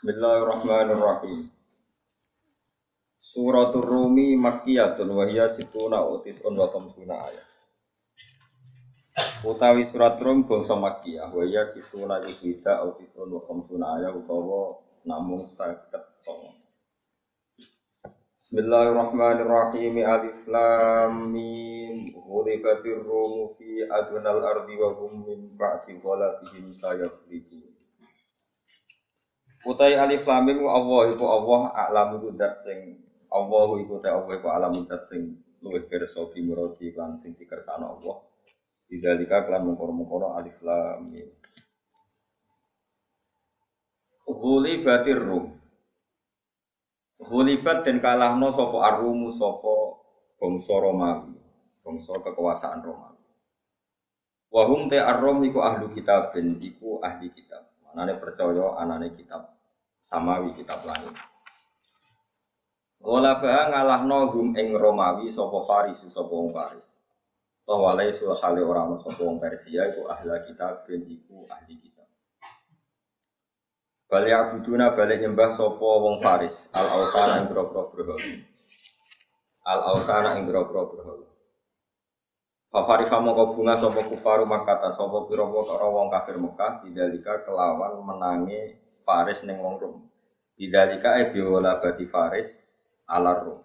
Bismillahirrahmanirrahim. Suratul Rumi Makkiyatun wa hiya situna utis on wa khamsuna ayat. Utawi surat Rum bangsa Makkiyah wa hiya situna iswida utis on wa khamsuna ayat utawa namung saket songo. Bismillahirrahmanirrahim. Alif Lam Mim. Ghulibatir Rum fi adnal ardi wa hum min ba'di ghalabihim sayaghlibun. Utai alif lam mim Allah iku Allah alam iku dat sing Allah iku ta Allah iku alam dat sing luwih pirsa bi muradi lan sing dikersakno Allah. Bidzalika kelan mengkono-mengkono alif lam mim. Ghulibatir rum. Ghulibat dan kalahno sapa arumu sapa bangsa Romawi, bangsa kekuasaan Romawi. Wahum te arrom iku ahlu kitab ben iku ahli kitab. Manane percaya anane kitab samawi kitab langit. Ghalaba ngalahno hum ing Romawi sapa Faris sapa wong Faris. Tawalai sul hale ora ono sapa wong Persia iku ahli kitab ben iku ahli kitab. Bali abuduna balik nyembah sapa wong Faris al autana ing boro-boro berhala. Al autana ing boro-boro berhala. Famo kau bunga sopo kufaru makata sopo piro wong kafir Mekah bidalika kelawan menangi Faris neng wong Rom. Bidalika e biola bati Faris ala Rom.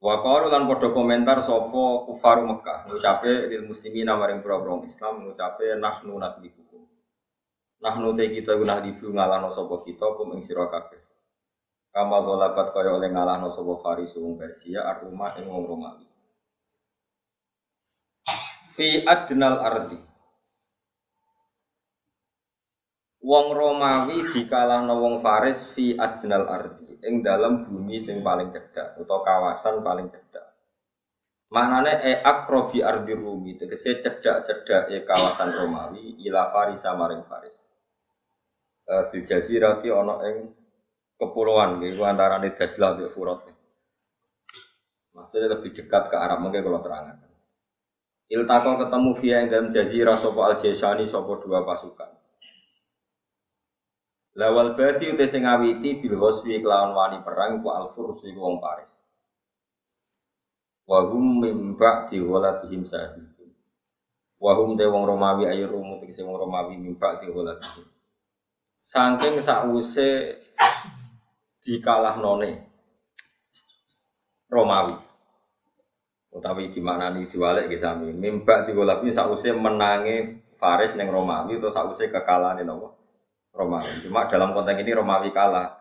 Wa qalu lan komentar sapa kufaru Mekah ngucape lil muslimin maring pira-pira Islam ngucape nahnu nadlibukum. Nahnu te kita guna dibu ngalahno sapa kita kum ing sira kabeh. Golabat kaya oleh ngalahno sapa Faris wong Persia aruma ing wong Romawi fi adnal ardi Wong Romawi dikalahno wong Faris fi adnal ardi ing dalam bumi sing paling cedhak utawa kawasan paling cedhak. Maknane e akrobi ardi Rumi tegese cedhak-cedhak e kawasan Romawi ila Faris maring Faris. E, bil jazirati ana ing kepulauan iku antarane Dajlah mbek Furat. Maksudnya lebih dekat ke Arab mungkin kalau terangan. Iltaqo ketemu via yang dalam jazirah sopo al jaisani sopo dua pasukan. Lawal badi uti sing ngawiti bil hoswi kelawan wani perang ku al fursi wong Paris. Wahum mimba di bihim sahibun. Wahum te wong Romawi ayu rumu tegese wong Romawi mimba di bihim. Saking dikalah none Romawi utawi nih diwalek ke sami mimba digolapi sausé menangi Faris neng Romawi atau sausé kekalahan nopo Romawi. Cuma dalam konteks ini Romawi kalah.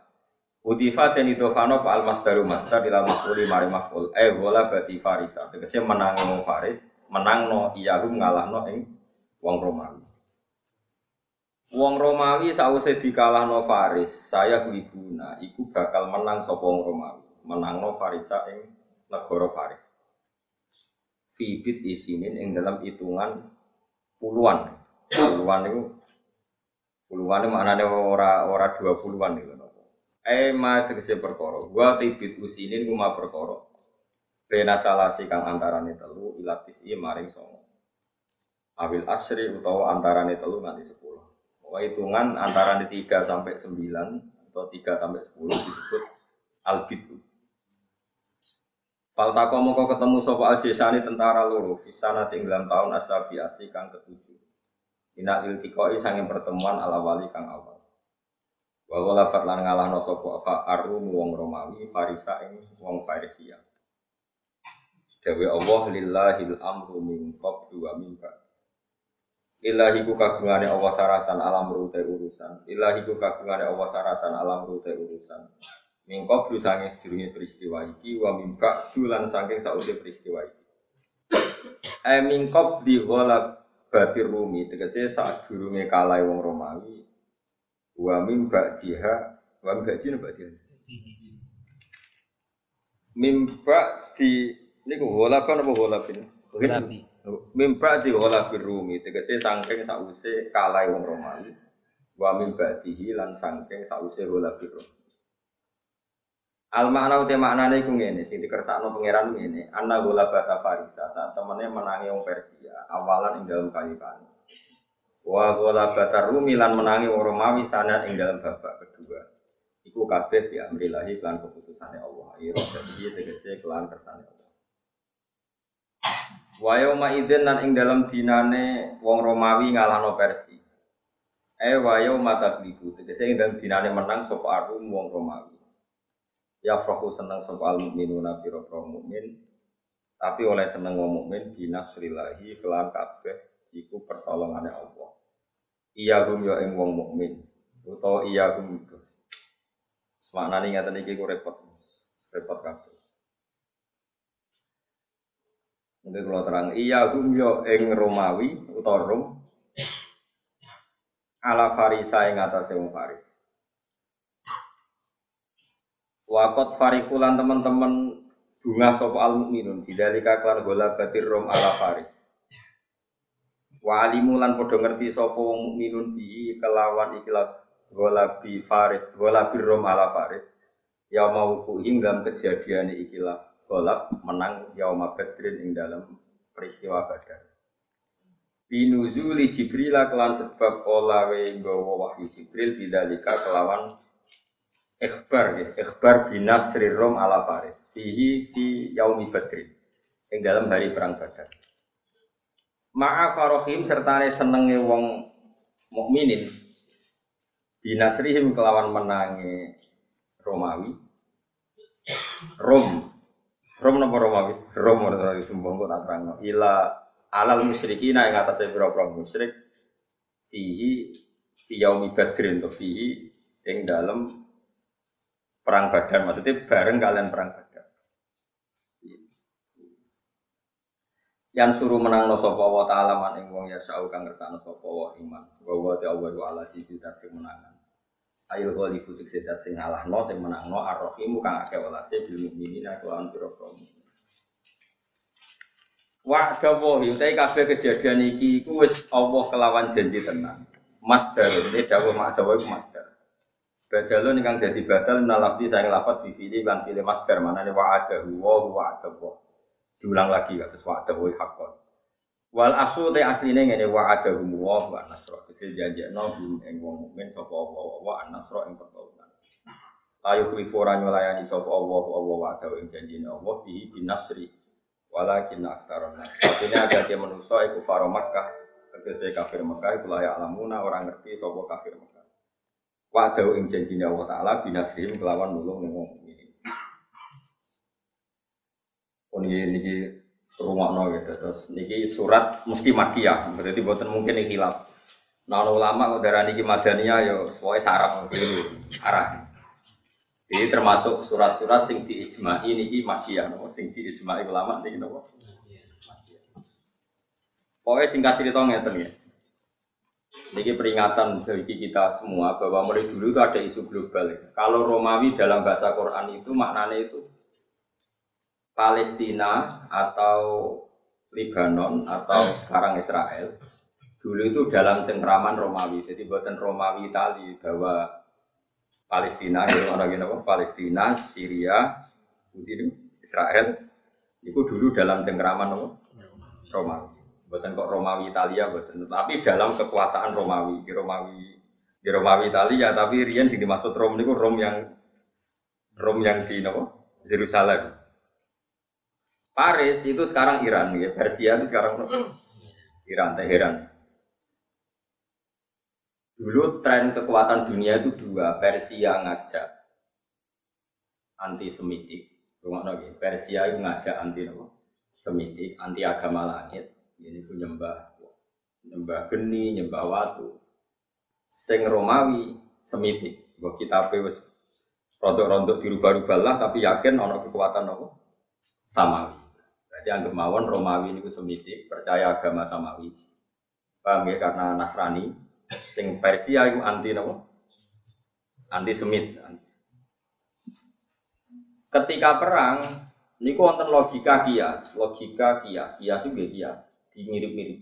Udifa dan idofano pak al masdaru masdar dalam mafuli mari maful eh bola berarti Farisa tegese menangi wong Faris menang no iyahum ngalah no ing wong Romawi. Wong Romawi sausé dikalah no Faris saya libuna iku bakal menang sapa Romawi? Menang no Farisa ing negara Faris. Fibit isinin yang dalam hitungan puluhan. Puluhan itu puluhan maknanya ora ora dua puluhan itu eh ma tegese gua tibit usinin gua perkara. Bena salasi kang antarane telu ilatis i maring songo. Awil asri utawa antarane telu nganti sepuluh. Pokoknya hitungan antarane tiga sampai sembilan atau tiga sampai sepuluh disebut albitu Faltako moko ketemu sopo aljesani tentara loro Fisana tinggalan tahun asabiati kang ketujuh Ina iltikoi sangin pertemuan ala wali kang awal. Wawa lapat lan ngalahno sopo apa arum wong Romawi Farisa ing wong Farisia. Dawe Allah lillahil amru min qablu wa min Ilahiku kagungane Allah sarasan alam rute urusan. Ilahiku kagungane Allah sarasan alam rute urusan. Mingko sange sedurunge peristiwa iki wa mimba dulan saking sausi peristiwa iki. E mingkop di hola batir rumi tegese saat durunge kalai wong Romawi wa mimba diha wa mimba di mbak dia. Mimba di niku hola kan apa hola bin? Mimba di hola bir rumi tegese saking sausi kalai wong Romawi wa mimba dihi lan saking sausi hola bir rumi. Al makna uti maknane iku ngene, sing dikersakno pangeran ngene, anna gula bata farisa saat temennya menangi wong Persia awalan ing dalam kali kali. Wa ghalabatar Rumi lan menangi wong Romawi sana ing dalam babak kedua. Iku kabeh ya amrilahi kelan keputusane Allah. Ira dadi tegese kelan kersane Allah. Wa yauma idzin lan ing dalam dinane wong Romawi ngalahno Persia. Eh wa yauma taglibu tegese ing dalam dinane menang sapa Arum wong Romawi. Ya frohu seneng sapa al mukminuna pira mukmin tapi oleh seneng wong mukmin binasrillahi kelan kabeh iku pertolongane Allah. Iya hum yo ing wong mukmin utawa iya hum. Semaknane ngaten iki ku repot. Repot kabeh. Mungkin kalau terang, iya hum yo ing Romawi utawa Rom ala Farisa ing atase wong Faris. Wakot farikulan teman-teman bunga sapa al mukminun bidzalika klan gola batir rom ala faris. Wa alimu lan padha ngerti sapa wong mukminun bi kelawan ikilah gola bi faris gola bir rom ala faris. Ya mau ku hingga kejadian ikilah gola menang yauma badrin ing dalam peristiwa badar. Binuzuli jibril kelan sebab olawe nggawa wahyu jibril bidzalika kelawan ikhbar ya, ikhbar binasri rom ala Faris. Fihi fi yaumi badrin. Yang dalam hari perang Badar. Ma'a farohim serta senenge wong mukminin binasrihim kelawan menangi Romawi. Rom. Rom napa Romawi? Rom ora disumbang kok tak terangno. Ila alal musyrikin yang atasnya pira-pira musyrik fihi fi yaumi badrin to fihi ing dalam perang badan maksudnya bareng kalian perang badan yang suruh menang no sopo wa ta'ala man ing wong ya sa'u kang ngersana sopo wa iman wa wa ta'ala wa ala sisi dat sing menangan ayo ghali futik sing no sing menang no arrohimu kang ake walase bil mu'minina kelawan biro Wa dawahi utai kabeh kejadian iki iku wis Allah kelawan janji tenang. Masdar, ini dawuh mak dawuh masdar. Badalun ingkang dadi badal nalafdi saya lafat di fili lan fili master mana nih wa'adahu wa wa'adahu diulang lagi terus wa'adahu hakon wal asu te asline ngene wa'adahu wa nasra jadi janjekno ing wong mukmin sapa Allah wa nasra ing pertolongan ayo khifura nyulayani sapa Allah Allah wa'adahu ing janjine Allah bihi bin nasri walakin aktsarun nas ini ada dia manusa iku faro Makkah tegese kafir Makkah iku layak alamuna orang ngerti sapa kafir Makkah Wadau ing janjine Allah Ta'ala binasrihim kelawan nulung ning wong ini. Oh niki rumakno gitu. Terus niki surat mesti makiyah. Berarti buatan mungkin ini hilap. Nah ulama kok darah niki madaniyah yo pokoke saraf dulu arah. Jadi termasuk surat-surat sing diijma'i niki makiyah no, sing diijma'i ulama niki napa? Pokoknya singkat cerita ngeten ya. Ini peringatan bagi kita semua bahwa mulai dulu itu ada isu global. Kalau Romawi dalam bahasa Quran itu maknanya itu Palestina atau Lebanon atau sekarang Israel dulu itu dalam cengkraman Romawi. Jadi buatan Romawi Itali bahwa Palestina, gitu, orang gitu, Palestina, Syria, Israel itu dulu dalam cengkraman Romawi. Buatan kok Romawi Italia, buatan. Tapi dalam kekuasaan Romawi, di Romawi, di Romawi Italia. Tapi Rian sih dimaksud Rom itu Rom yang Rom yang di nopo Yerusalem. Paris itu sekarang Iran, ya. Persia itu sekarang Iran, Teheran. Dulu tren kekuatan dunia itu dua, Persia ngajak anti Semitik, Persia itu ngajak anti apa? Semitik, anti agama langit ini pun nyembah nyembah geni, nyembah watu. Sing Romawi semitik. Bahwa kita wis rontok-rontok dirubah-rubah lah tapi yakin ono kekuatan apa? Samawi. Berarti anggap mawon Romawi ini semitik, percaya agama Samawi. Paham ya? Karena Nasrani, sing Persia itu anti apa? Anti Semit. Ketika perang, ini wonten logika kias, logika kias, kias itu kias dimirip-mirip.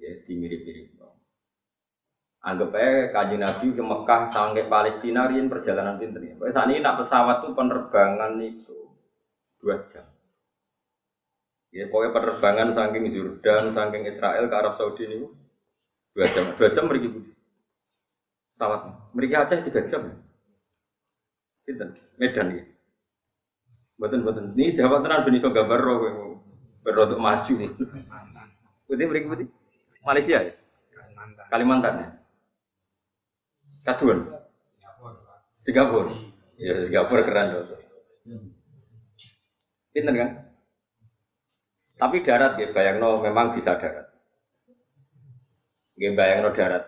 Ya, dimirip-mirip. Anggap aja kajian Nabi ke Mekah sampai Palestina rian perjalanan pinter ya. Saat ini nak pesawat tuh penerbangan itu dua jam. Ya pokoknya penerbangan saking Jordan, saking Israel ke Arab Saudi ini Dua jam, dua jam mereka. Salat, mereka Aceh tiga jam. Kita Medan ya. Buatan buatan. Ini Jawa tenan ben iso gambar roh berodok maju. Putih mereka putih. Malaysia ya. Kalimantan. Kalimantan ya. Kaduan. Singapura. Ya Singapura keren tuh. Pinter kan? Tapi darat ya, bayangno memang bisa darat. Nggih bayangno darat.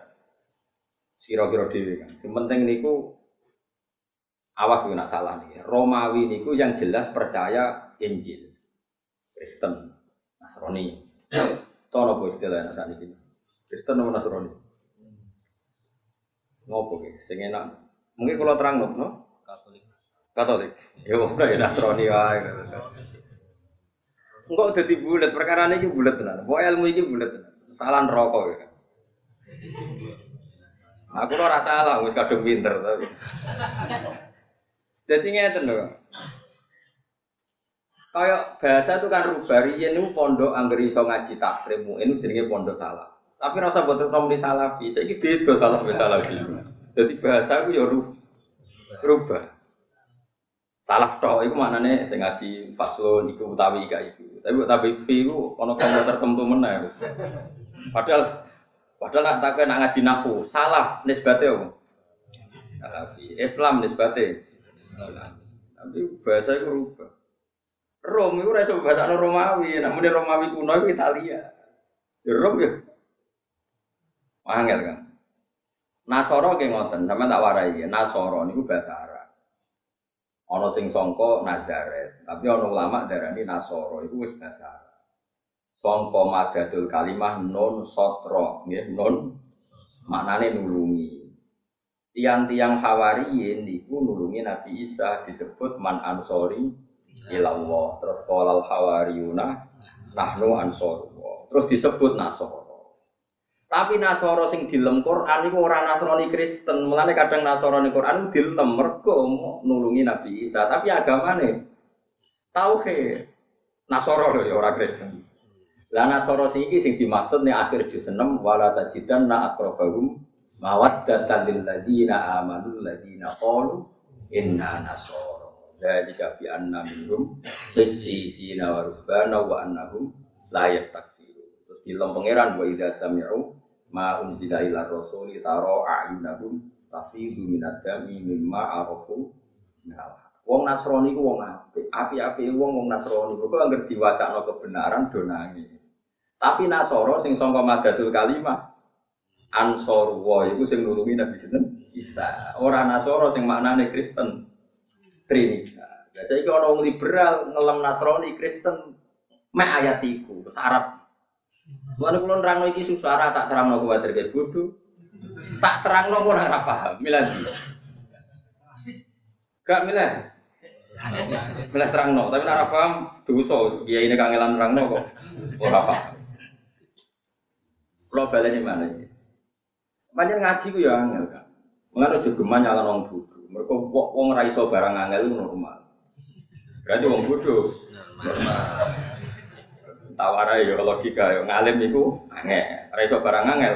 Sira-kira dhewe kan. Sing penting niku awas gue nak salah nih. Romawi niku yang jelas percaya Injil. Kristen, Nasrani. Tahu apa istilah saat ini? Kristen atau Nasrani? Ngopo gitu, sing enak. Mungkin kalau terang no? Katolik. Katolik. Ya pokoknya ya Nasrani wae. Enggak udah bulat, perkara ini bulat tenan. Pokoknya ilmu ini bulat tenan. Salah rokok ya. Aku ora salah, wis kadung pinter tapi. Jadi ngeten lho. Kayak bahasa itu kan rubah riyen niku pondok anggere iso ngaji takrim ini jenenge pondok salah. Tapi rasa buat nom di salafi, saiki beda salah be salafi. Jadi bahasa itu ya rubah. Salaf tok iku maknane sing ngaji faslon iku utawi gak iku. Tapi utawi fi iku ana kanggo tertentu meneh. Padahal padahal nak tak nak ngaji nahu, salaf nisbate apa? Salafi. Islam nisbate Tapi bahasa itu rubah. Rom itu rasa bahasa Romawi, namun Romawi kuno itu Italia. Ya Rom ya. Angel kan. Nasoro kayak ngoten, sama tak warai ya. Nasoro ini bahasa Arab. Ono sing songko Nazaret, tapi ono ulama darani Nasoro itu bahasa Songko madadul kalimah non sotro, ya non maknane nulungi. Tiang-tiang hawariyin niku nulungi Nabi Isa disebut man ansori ilallah. Terus kolal hawariyuna nahnu ansorullah. Terus disebut Nasoro. Tapi Nasoro sing dilem Quran iku ora Nasrani Kristen. Mulane kadang Nasrani Quran dilem mergo nulungi Nabi Isa, tapi agamane tauhid. Nasoro lho ya ora Kristen. Lah Nasoro sing iki sing dimaksud ning akhir juz 6 wala tajidanna aqrabahum mawaddatan lil ladina amanu ladina qalu inna nasoro. Jadi bi anna minhum qissisina wa rubbana wa annahum la yastakbiru. Terus dilem pangeran wa idza sami'u ma unzila ila rasuli taro a'inahum tafidu minad dami mimma arafu Wong Nasrani ku wong apik, api-api wong wong Nasrani kok anggere diwacana kebenaran do nangis. Tapi Nasoro sing sangka madatul kalimah Ansor wa iku sing nulungi Nabi sinten Isa. Ora Nasoro sing maknane Kristen Trinitas. Biasa iki ana wong liberal ngelem Nasrani Kristen mek ayat iku, Arab Mulane kula nerangno iki susah ra tak terangno kuwatir ge bodho. Tak terangno ora ora paham. Milah. Gak milah. Milah terangno, tapi ora paham dosa. Ya ini kangelan terangno kok ora paham. Kula baleni mana iki? Pancen ngaji ku ya angel kan. Mulane aja geman nyala wong bodho. Mergo wong ra iso barang angel normal. Berarti wong bodho normal. Tawarai ya logika ya. Ngalim itu angel. Ora iso barang angel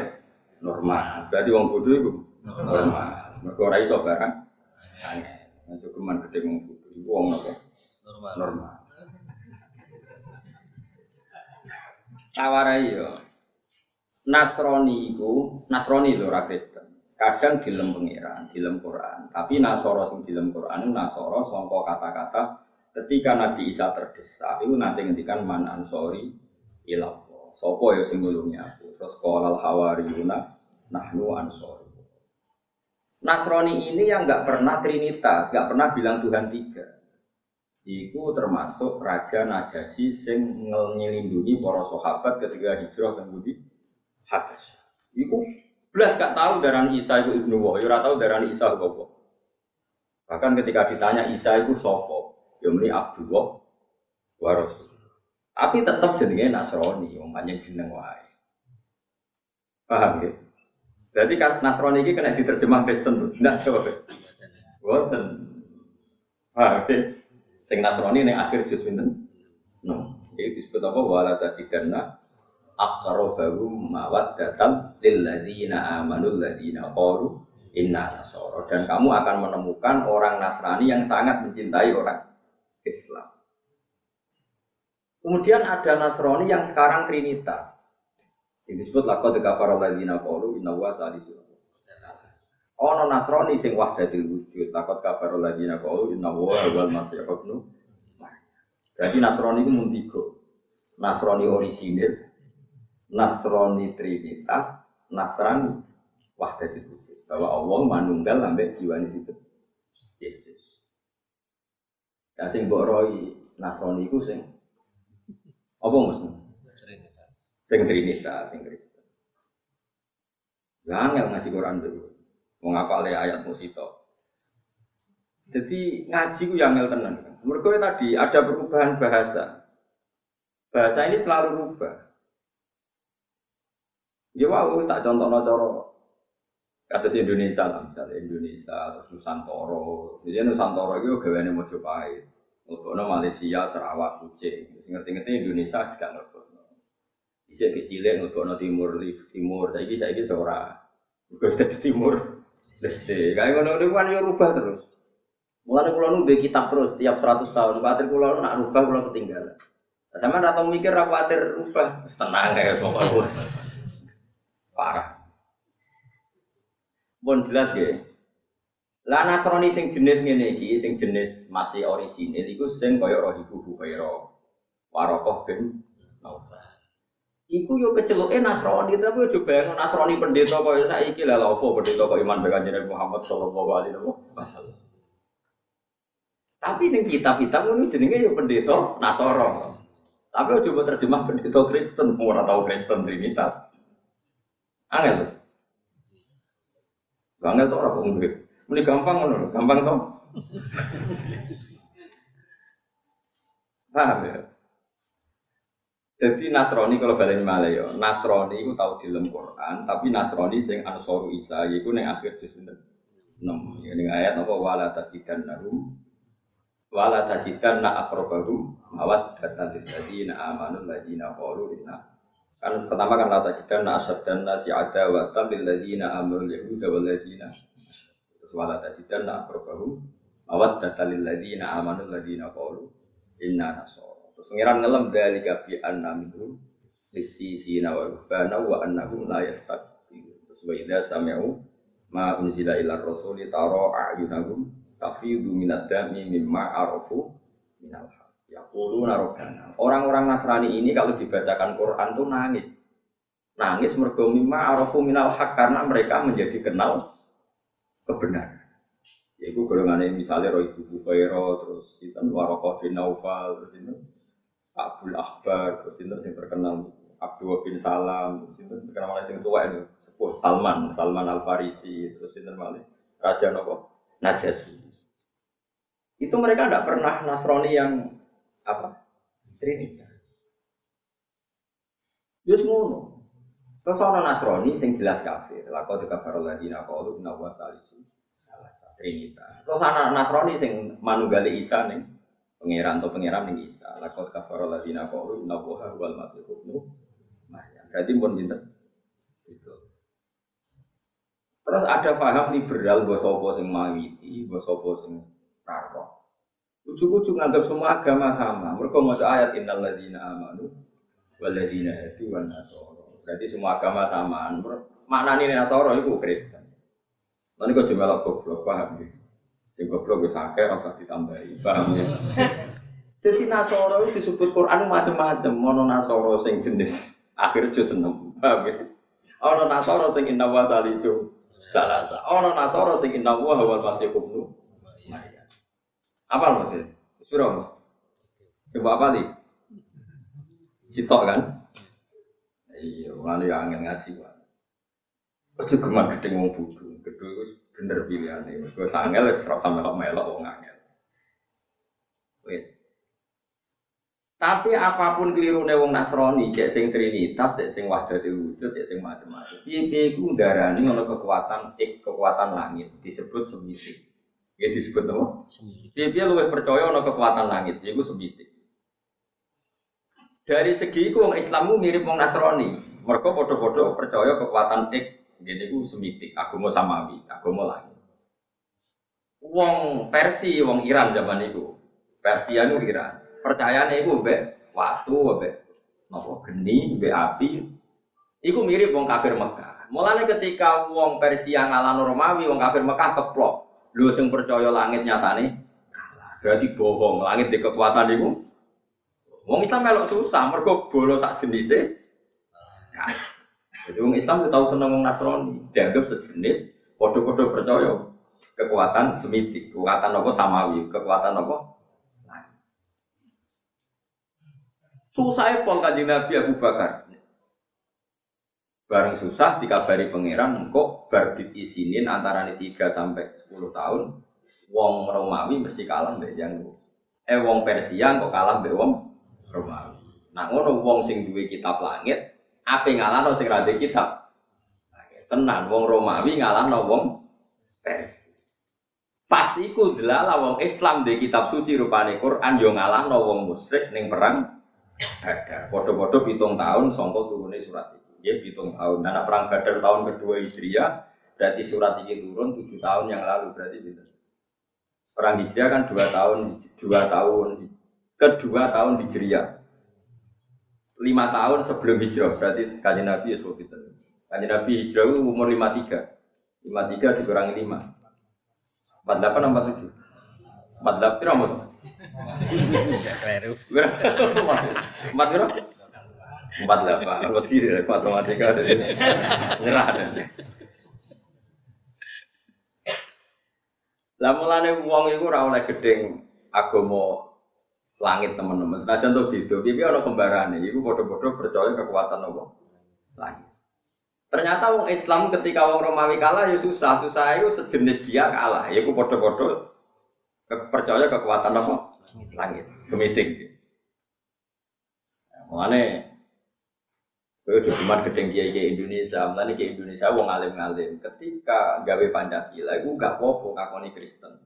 normal. Berarti wong bodoh itu normal. Mergo ora iso barang angel. Nah cukuman gede wong bodoh. Iku wong apa? Normal. Normal. Tawarai ya. Nasrani itu Nasrani lho ora Kristen kadang dilem pengiran dilem Quran. Tapi Nasoro sing dilem Quran Nasoro songko kata-kata ketika Nabi Isa terdesak itu nanti ngendikan man ansori ilallah sopo ya sing aku? Terus kolal hawariyuna nahnu ansori. Nasrani ini yang nggak pernah trinitas, nggak pernah bilang Tuhan tiga. Iku termasuk Raja Najasi sing ngelindungi para sahabat ketika hijrah ke Budi Habas. Iku belas gak tahu darah Isa itu ibnu Wah, ya tahu darah Isa itu apa. Bahkan ketika ditanya Isa itu sopo, ya muni Abdullah wa Rasul. Tapi tetap jenenge Nasrani, panjang jeneng wae. Paham ya? Berarti kan Nasrani ini kena diterjemah Kristen tuh, enggak jawab ya? Boten. Paham ya? Sing Nasrani ini akhir juz pinten? No. Jadi disebut apa? Wala tajidanna aqrabahu mawaddatan lil ladzina amanu ladzina qalu inna nasara dan kamu akan menemukan orang Nasrani yang sangat mencintai orang Islam. Kemudian ada Nasrani yang sekarang Trinitas. Yang disebut laqad kafara ladzina qalu inna wa salisu. Ono Nasrani sing wahdatil wujud. Laqad kafara ladzina qalu inna wa wal masih Nasrani itu muntigo. Nasrani orisinil, Nasrani Trinitas, Nasrani wahdatil wujud. Bahwa Allah manunggal sampai jiwa di situ. Yesus. Ya sing mbok roi Nasrani iku sing apa maksudnya? Sing Trinitas, sing Kristen. Ya angel ngaji Quran dulu. Mau ngapal ayat musito. Jadi ngaji ku yang angel tenan. Mereka tadi ada perubahan bahasa. Bahasa ini selalu rubah. Ya wow, tak contoh coro kata si Indonesia lah, misalnya Indonesia terus Nusantoro. Jadi Nusantoro itu gaweane Mojopahit. Ngebono Malaysia, Sarawak, Kucing. Ngerti-ngerti Indonesia juga ngebono. Bisa kecilnya ngebono Timur, Timur. Saya ini, saya ini seorang. Gue sudah di Timur. Lesti. Kayak ngono-ngono kan ya rubah terus. Mulane kula nu kitab terus tiap 100 tahun. Kuatir kula nak rubah kula ketinggalan. Sama ratau mikir ra kuatir rubah, tenang ya pokoknya. Parah. Pun jelas ya. Lah Nasrani sing jenis ngene iki, sing jenis masih orisinil iku sing kaya Rahibu Buhaira. Warokoh bin Naufal. Iku yo keceluke Nasrani, tapi yo bayangno Nasrani pendeta kaya saiki lah apa pendeta kok iman dengan Nabi Muhammad sallallahu alaihi wasallam. Tapi ning kitab-kitab ngono jenenge yo pendeta Nasoro. Tapi coba terjemah pendeta Kristen, ora tau Kristen Trinitas. Angel. Angel tuh ora kok ini gampang loh, gampang toh. Paham ya? Jadi Nasrani kalau balik Malaya, Nasrani itu tahu di dalam Quran, tapi Nasrani sing Ansoru Isa, yaitu neng akhir di sini. Nom, ini ayat apa wala tajidan narum, wala tajidan na akrobahu, mawat datan na amanun na qalu inna kan pertama kan la tajidan na asad dan nasi ada wa tabil ladina amrul yahuda wal ladina wala tajidan na akrobahu awat datalil ladina amanu ladina qalu inna nasara. Terus pengiran ngelem dari gabi anna minhum sisi sina wa bana wa annahum la yastakbirun terus wa idza sami'u ma unzila ila rasuli taro a'yunahum tafidu minad dami mimma arafu minal yaquluna rabbana orang-orang Nasrani ini kalau dibacakan Quran tuh nangis nangis mergo mimma arafu minal haq karena mereka menjadi kenal kebenaran. Ya itu golongannya misalnya Roy Bubu Khairo, terus itu Warokoh bin Naufal, terus itu Abdul Akbar, terus itu yang terkenal Abdul bin Salam, terus itu terkenal yang tua ini, sepuh Salman, Salman Al Farisi, terus itu malah Raja Nopo Najasyi. Itu mereka tidak pernah Nasrani yang apa? Trinitas. Yus ngono. Terus ana Nasrani sing jelas kafir. Laqad kafara alladziina qalu inna huwa salisu salasa trinitas. Terus ana Nasrani sing manunggali Isa ning pangeran atau pangeran ning Isa. Laqad kafara alladziina qalu inna huwa wal masih ibnu Maryam. Berarti pun pinter. Itu. Terus ada paham liberal bahwa sopo sing mawiti, sopo sing karo. Ujuk-ujuk nganggap semua agama sama. Mereka mau ayat innal amanu wal ladzina hadu wan nasara. Berarti semua agama samaan. Mana ini Nasoro itu Kristen. Nanti kau cuma goblok paham ya? Si goblok bisa akeh rasa ditambahi paham ya? Jadi Nasoro itu disebut Quran macam-macam. Mono Nasoro sing jenis akhir juz enam paham ya? Ono Nasoro sing inna wa salisu salasa. Ono Nasoro sing inna wa wal masih kubnu. Apa maksudnya? Sepiro Coba apa nih? Sitok kan? Iya, malah ya angin ngaji pak. Ojo geman gedeng wong bodho. Gedhe iku bener pilihane. Gue sangel wis melok-melok wong angel. Wis. Tapi apa pun keliru nih wong Nasrani, kayak sing Trinitas, kayak sing Wahdatul Wujud, kayak sing macam-macam. Piye-piye iku ndarani kekuatan ik, kekuatan langit disebut semitik. Ya disebut apa? Piye-piye luwih percaya ono kekuatan langit, yaiku semitik. Dari segi itu orang Islammu mirip orang Nasrani. Mereka bodoh-bodoh percaya kekuatan ik. Jadi itu semitik, agama samawi, agama langit. Wong Persia, wong Iran zaman itu. Persia itu Iran. Percayanya itu be waktu, be nopo geni, be api. Iku mirip wong kafir Mekah. Mulanya ketika wong Persia ngalah Romawi, wong kafir Mekah keplok. Lu sing percaya langit nyatane Berarti bohong, langit di kekuatan itu. Wong Islam melok susah, mergo bolo sak jenise. Nah, jadi wong Islam tahu seneng wong Nasrani, dianggap sejenis, podo-podo percaya kekuatan semitik, kekuatan apa samawi, kekuatan apa? Susah pol kanjeng Nabi Abu Bakar. Bareng susah dikabari pangeran kok bar isinin antara ini 3 sampai 10 tahun wong Romawi mesti kalah mbek janggu. Eh wong Persia kok kalah mbek wong Romawi. Nah ngono wong sing duwe kitab langit ape ngalahno sing ra kitab. Tenan wong Romawi ngalahno wong Persia. Pas iku delala wong Islam di kitab suci rupane Quran yo ngalahno wong musyrik ning perang Badar. Padha-padha pitung tahun sangka turune surat. Ya pitung tahun. Nah, perang Badar tahun kedua Hijriah berarti surat ini turun tujuh tahun yang lalu berarti gitu. Perang Hijriah kan dua tahun, dua tahun, kedua tahun Hijriah. Lima tahun sebelum hijrah, berarti kajian Nabi ya itu. Kajian Nabi hijrah umur lima tiga, lima tiga dikurangi lima. 48 empat 47? 48 piro, Mus? Kleru. Empat piro? 48. Wedi matematika dari nyerah. Lah mulane wong iku ora oleh gedeng agama langit teman-teman. Senajan to beda, piye ana kembarane iku padha-padha percaya kekuatan apa? Langit. Ternyata wong Islam ketika wong Romawi kalah ya susah, susah itu sejenis dia kalah. Ya ku podo-podo percaya kekuatan apa? Langit, semiting. Mana? Kowe cuma gedeng kiai kiai Indonesia, mulane kiai Indonesia wong alim-alim. Ketika gawe Pancasila iku gak apa-apa ngakoni Kristen.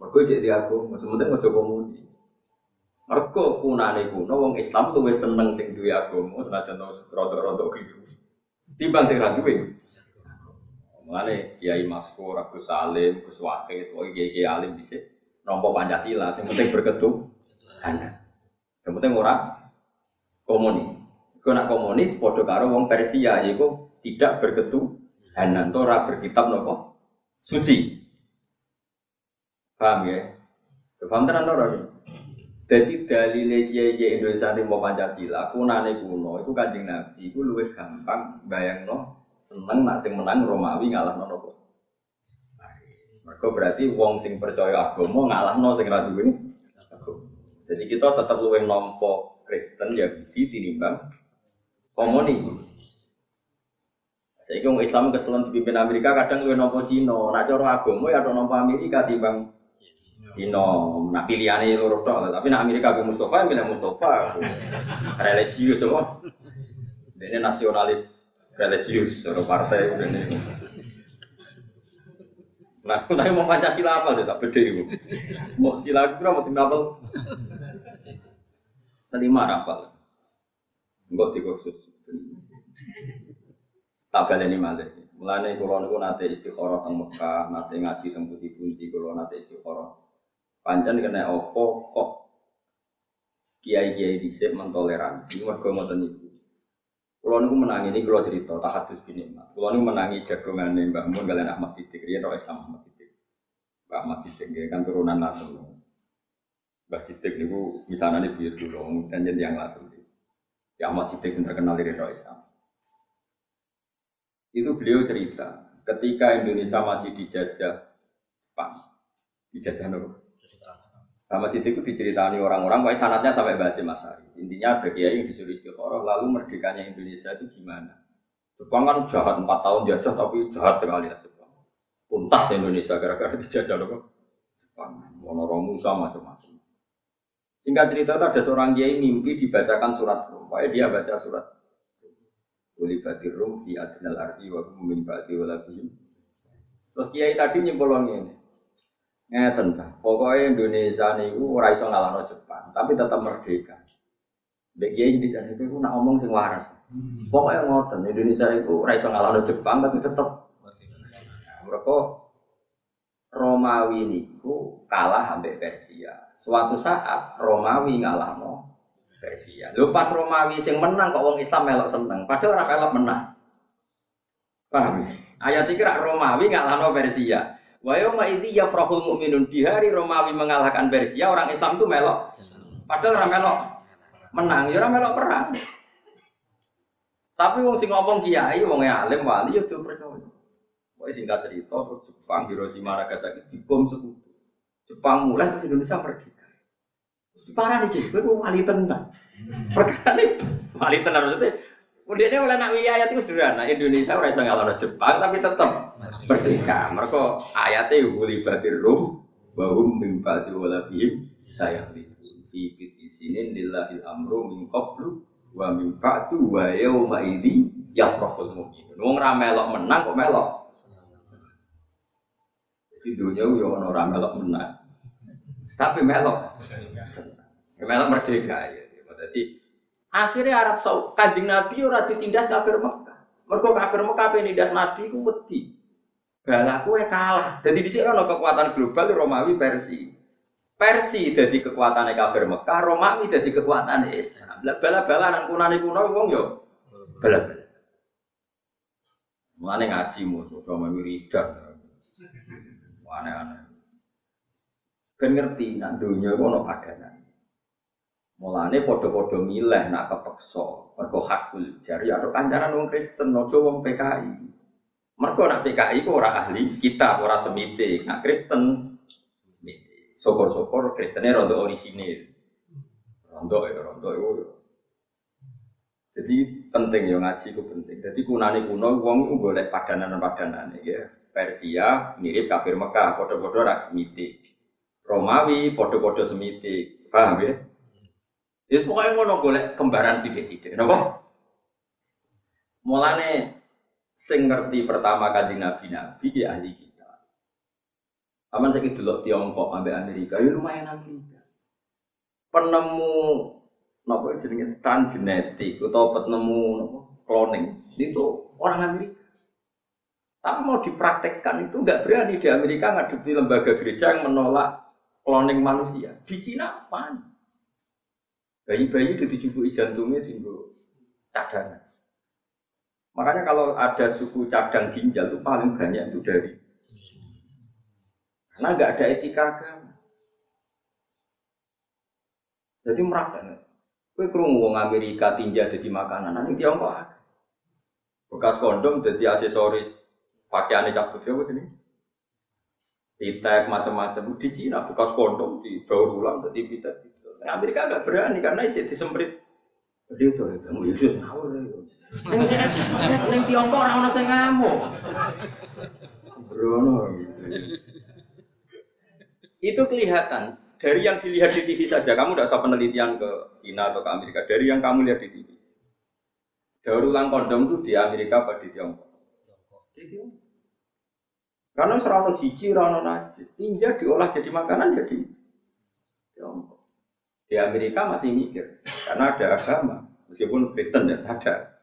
Mergo cek di aku, sementing ojo komunis. Mergo kunane kuno wong Islam tuh seneng sing duwe agama senajan rada-rada keliru. Timbang sing ra duwe. Mulane Kiai Maskur, Agus Salim, Gus Wahid, pokoke kiai kiai alim dhisik nampa Pancasila, sing penting berketuhanan. Sing penting ora komunis. Kau nak komunis padha karo wong Persia yaiku tidak berketuhanan, ora berkitab nopo suci. Paham ya? Paham tenan ora? Jadi dalile kiai Indonesia ini mau Pancasila, kunane kuno, itu kanjeng Nabi, itu lebih gampang bayang no, seneng nak sing menang Romawi ngalah no nopo. Mereka berarti wong sing percaya agama ngalah no sing ratu ini. Jadi kita tetap luwih nompo Kristen Yahudi tinimbang komunis. Saya kira Islam keselan dipimpin Amerika kadang luwih nompo Cina, nak cara agama ya ada nompo Amerika timbang Cina, nak pilihannya loro tok, tapi nak Amerika be Mustafa, milih Mustafa. Religius semua. Ini nasionalis religius, seluruh partai. Nah, aku tanya mau Pancasila apa sih, tak beda itu. Mau sila kira mau sila apa? Kelima apa? Enggak di kursus. Tak ini malah. Mulane kula niku nate istikharah teng Mekah, nate ngaji teng Putih-Putih, kula nate istikharah Pancen kena opo kok kiai-kiai dhisik mentoleransi mergo ngoten niku. Kulo niku menangi ini kulo cerita tahadus bin Nikmat. Kulo niku menangi jagongane Mbah Mun kalian Ahmad Siddiq, riyen ora Islam Ahmad Siddiq. Mbah Ahmad Siddiq kan turunan Nasr. Mbah Siddiq niku misalnya buyut dulu, dan yang Nasr. Ya Ahmad Siddiq yang terkenal di Islam. Itu beliau cerita ketika Indonesia masih dijajah Jepang, dijajah Nurul. Sama Siddiq itu diceritani orang-orang, pokoknya sanatnya sampai bahasa Masari. Intinya ada kiai yang disuruh istiqoroh, lalu merdekanya Indonesia itu gimana? Jepang kan jahat empat tahun jajah, tapi jahat sekali lah Jepang. Tuntas Indonesia gara-gara dijajah loh. Jepang, monoromu sama macam-macam. Singkat cerita ada seorang kiai mimpi dibacakan surat Rum. Pokoknya dia baca surat Ulibatir Rum fi adnal arti wa min ba'di walabihim. Terus kiai tadi nyimpulnya ini. Ngeten ta. Pokoknya Indonesia niku ora iso ngalahno Jepang, tapi tetap merdeka. Dek kiai di kan itu nak ngomong sing waras. Pokoknya ngoten Indonesia itu ora iso ngalahno Jepang tapi tetep mereka Romawi niku kalah ambek Persia. Suatu saat Romawi ngalahno Persia. Lho pas Romawi sing menang kok wong Islam melok seneng, padahal ora melok menang. Paham? ya? Ayat iki rak Romawi ngalahno Persia. Wa yauma idzi yafrahul mu'minun di hari Romawi mengalahkan Persia, orang Islam itu melok. Padahal ora melok menang, ya ora melok perang. Tapi wong sing ngomong kiai, wong alim wali ya do percaya. Pokoknya singkat cerita, terus Jepang Hiroshima Nagasaki dibom sekutu. Jepang mulai terus Indonesia merdeka. Diparah nih, gue wali tenang. Perkara ini wali tenang maksudnya. Kemudian oleh nak ayat itu sederhana. Indonesia ora iso ngalahno Jepang tapi tetap merdeka. Mereka ayatnya huli batir rum bahum ba'di walabihim saya fi fiti sinin lillahil amru min qablu wa min ba'du wa yauma idzi yafrahul mu'minun. Wong ra melok menang kok melok. Jadi dunia yo ono ra melok menang. Tapi melok. Ya, melok merdeka ya. Jadi akhirnya Arab Saudi kanjeng Nabi ora ditindas kafir Mekah. Mergo kafir Mekah penindas Nabi ku wedi. Balaku e kalah. Jadi di sini ono kekuatan global Romawi Persia. Persi jadi kekuatan kafir Mekah, Romawi jadi kekuatan Islam. Lah bala-bala nang kunane kuno wong yo bala-bala. Mulane ngaji musuh sama wiridan. Aneh-aneh. Ben ngerti nak dunya ku ono padanan. Mulane padha-padha milih nak kepeksa, mergo hakul jari atau kancanan wong Kristen, aja wong PKI. Mergo nak PKI ku ora ahli kita, ora semite. Nak Kristen. Syukur-syukur Kristennya rondo orisinil. Rondo ya, rondo itu. Jadi penting ya ngaji ku penting. Jadi kunane kuno wong ku golek padanan-padanan ya. Persia mirip kafir Mekah, padha-padha rak semite. Romawi padha-padha semite. Paham ya? Ya pokoknya ngono golek kembaran sithik-sithik. Napa? Mulane sing ngerti pertama kali nabi-nabi di ahli kita. Aman saya dulu Tiongkok ambek Amerika, ya lumayan ahli kita. Penemu napa jenenge transgenetik atau penemu napa cloning itu orang Amerika. Tapi mau dipraktekkan itu nggak berani di Amerika ngadepi lembaga gereja yang menolak cloning manusia. Di Cina apa? Bayi-bayi itu dijubui jantungnya tinggal cadangan. Makanya kalau ada suku cadang ginjal itu paling banyak itu dari karena nggak ada etika agama. Jadi merata. Kue kerungu wong Amerika tinja jadi makanan, nanti Tiongkok. Bekas kondom jadi aksesoris pakaian cak putih apa? Pitek macam-macam di Cina bekas kondom di daur ulang jadi pitek. Nah, Amerika nggak berani karena jadi disemprit. Dia itu kamu Yesus ngawur. Neng Tiongkok orang orang saya ngamuk. Gitu. Itu kelihatan dari yang dilihat di TV saja. Kamu tidak usah penelitian ke Cina atau ke Amerika. Dari yang kamu lihat di TV. Daur ulang kondom itu di Amerika apa di Tiongkok? Di Tiongkok. Karena serana jiji, serana najis. Tinja diolah jadi makanan jadi Tiongkok. Di Amerika masih mikir karena ada agama, meskipun Kristen ya ada.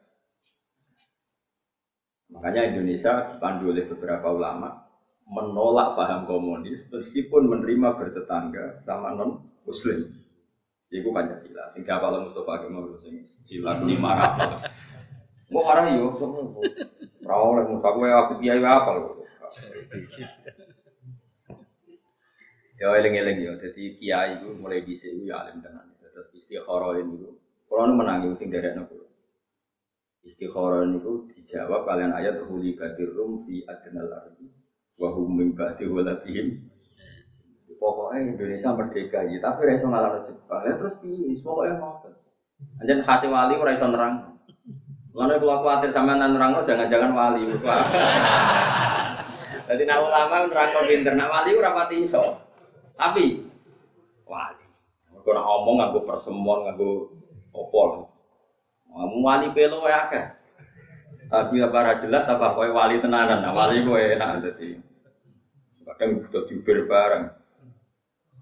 Makanya Indonesia dipandu oleh beberapa ulama menolak paham komunis meskipun menerima bertetangga sama non muslim. Iku Pancasila. Sing kapal Mustafa Kemal sing sila lima rapat. Mau marah yo, semua. Rawol yang Mustafa aku kiai apa loh. Ya eling-eling ya. Jadi kiai itu mulai di sini ya alim tenan. Terus istikharah itu. Kalau nu menangi sing derek nopo. Istikharah itu dijawab kalian ayat huli batir fi adnal ardi wa hum min. Pokoknya Indonesia merdeka ya, tapi ra iso ngalahno Jepang. Ya terus piye? Pokoknya ngoten. Anjen hasil wali ora nerang. Mana kalau khawatir sama nerang jangan-jangan wali. Jadi nak ulama nerang pinter, nak wali ora pati iso. Tapi wali. Mergo nak omong nganggo persemon, nganggo opol. Ngomong wali pelo wae akeh. Tapi apa jelas apa kowe wali tenanan. Nah, wali kowe enak dadi. Kadang butuh jubir bareng.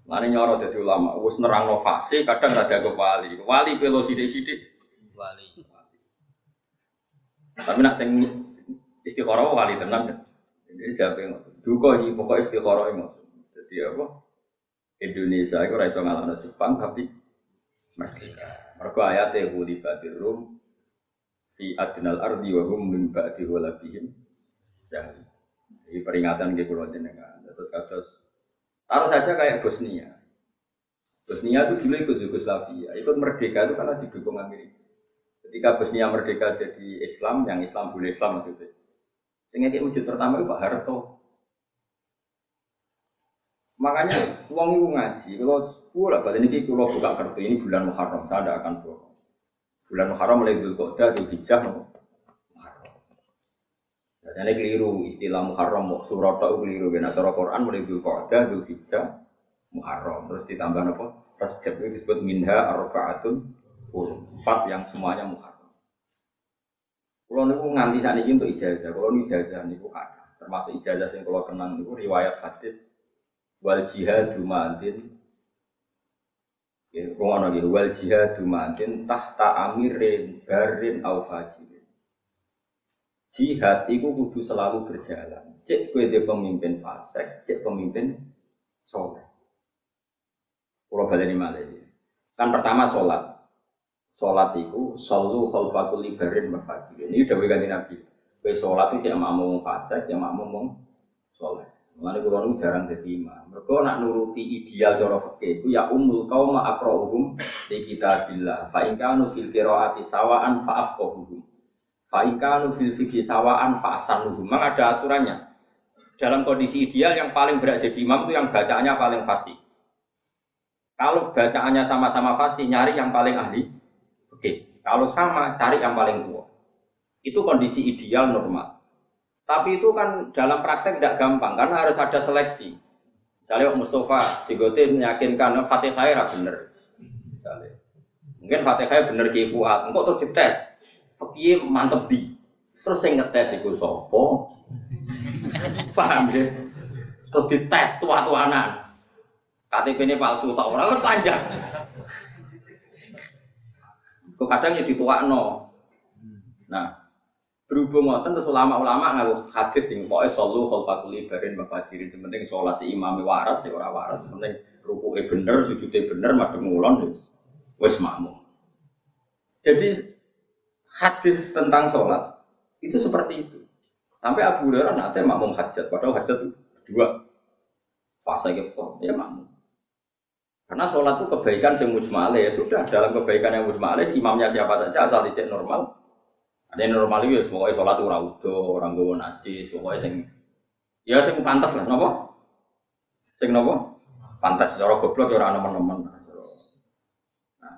Lani nyoro jadi ulama, wis nerang fase, kadang rada ke wali. Wali pelo sidik-sidik. Wali. Tapi nak sing istikharah wali tenan. Jadi jawab duka iki pokok istikharah ngono. Jadi apa? Indonesia itu raiso ngalahno Jepang tapi merdeka. Mergo ayate huli badir rum fi adnal ardi wa hum min ba'di walabihim jahil. Jadi peringatan ke pulau jenengan. Terus kados taruh saja kayak Bosnia. Bosnia itu dulu ikut Yugoslavia, ikut merdeka itu karena didukung Amerika. Ketika Bosnia merdeka jadi Islam, yang Islam boleh Islam maksudnya. Sehingga kayak wujud pertama itu Pak Harto. Makanya uang itu ngaji. Kalau sepuluh lah, ini kalau buka kartu ini bulan Muharram, saya tidak akan bohong. Bulan Muharram mulai dulu kok ada hijab. Jadi keliru istilah Muharram, surat itu keliru. Karena cara Quran mulai dulu kok ada dulu hijab Muharram. Terus ditambah apa? Rajab itu disebut minha arbaatun empat yang semuanya Muharram. Kalau niku nganti saat ini untuk ijazah, kalau ini ijazah niku ada, termasuk ijazah yang kalau kenang niku riwayat hadis wal jihadu ma'adin. Ya gitu wal jihadu ma'adin tahta amirin barin au fajirin. Jihad itu kudu selalu berjalan. Cek kue pemimpin fasik cek pemimpin soleh. Pulau Baleni Malaya kan pertama sholat sholat itu solu khalfatul libarin mafajirin ini udah ganti nabi kue sholat itu cek makmum fasik cek makmum soleh Mana kulo nu jarang jadi imam. Mereka nak nuruti ideal cara fikih itu ya umul kaum akrauhum di kitabillah. Fa in kanu fil qiraati sawaan fa afqahuhum. Fa in kanu fil fikhi sawaan fa asanuhum. Memang ada aturannya. Dalam kondisi ideal yang paling berat jadi imam itu yang bacaannya paling fasih. Kalau bacaannya sama-sama fasih, nyari yang paling ahli. Oke, kalau sama, cari yang paling tua. Itu kondisi ideal normal. Tapi itu kan dalam praktek tidak gampang karena harus ada seleksi. Misalnya Mustafa Jigote meyakinkan Fatihah ya bener. Misalnya. Mungkin Fatihah bener ki Fuad, engkau terus dites. Fakih mantep di. Terus saya ngetes itu sopo. Paham ya? Terus dites tua-tuanan. KTP ini palsu tak orang panjang. Kok kadang ya no. Nah, Berhubung ngoten terus ulama-ulama ngaku hadis sing pokoke sallu khalfatul ibarin wa fajirin sementing salat imami waras ya ora waras sementing rukuke bener sujude bener madhep ngulon wis wis makmum. Jadi hadis tentang sholat itu seperti itu. Sampai Abu Hurairah nanti makmum hajat, padahal hajat dua fase gitu, ya makmum. Karena sholat itu kebaikan yang mujma'alih ya sudah dalam kebaikan yang mujma'alih imamnya siapa saja asal dicek normal ada normal itu, semuanya sholat ora udo, orang gue najis, pokoknya sing ya sing pantas lah, nopo? Sing nopo? Pantas, cara goblok ya orang nemen-nemen. Nah,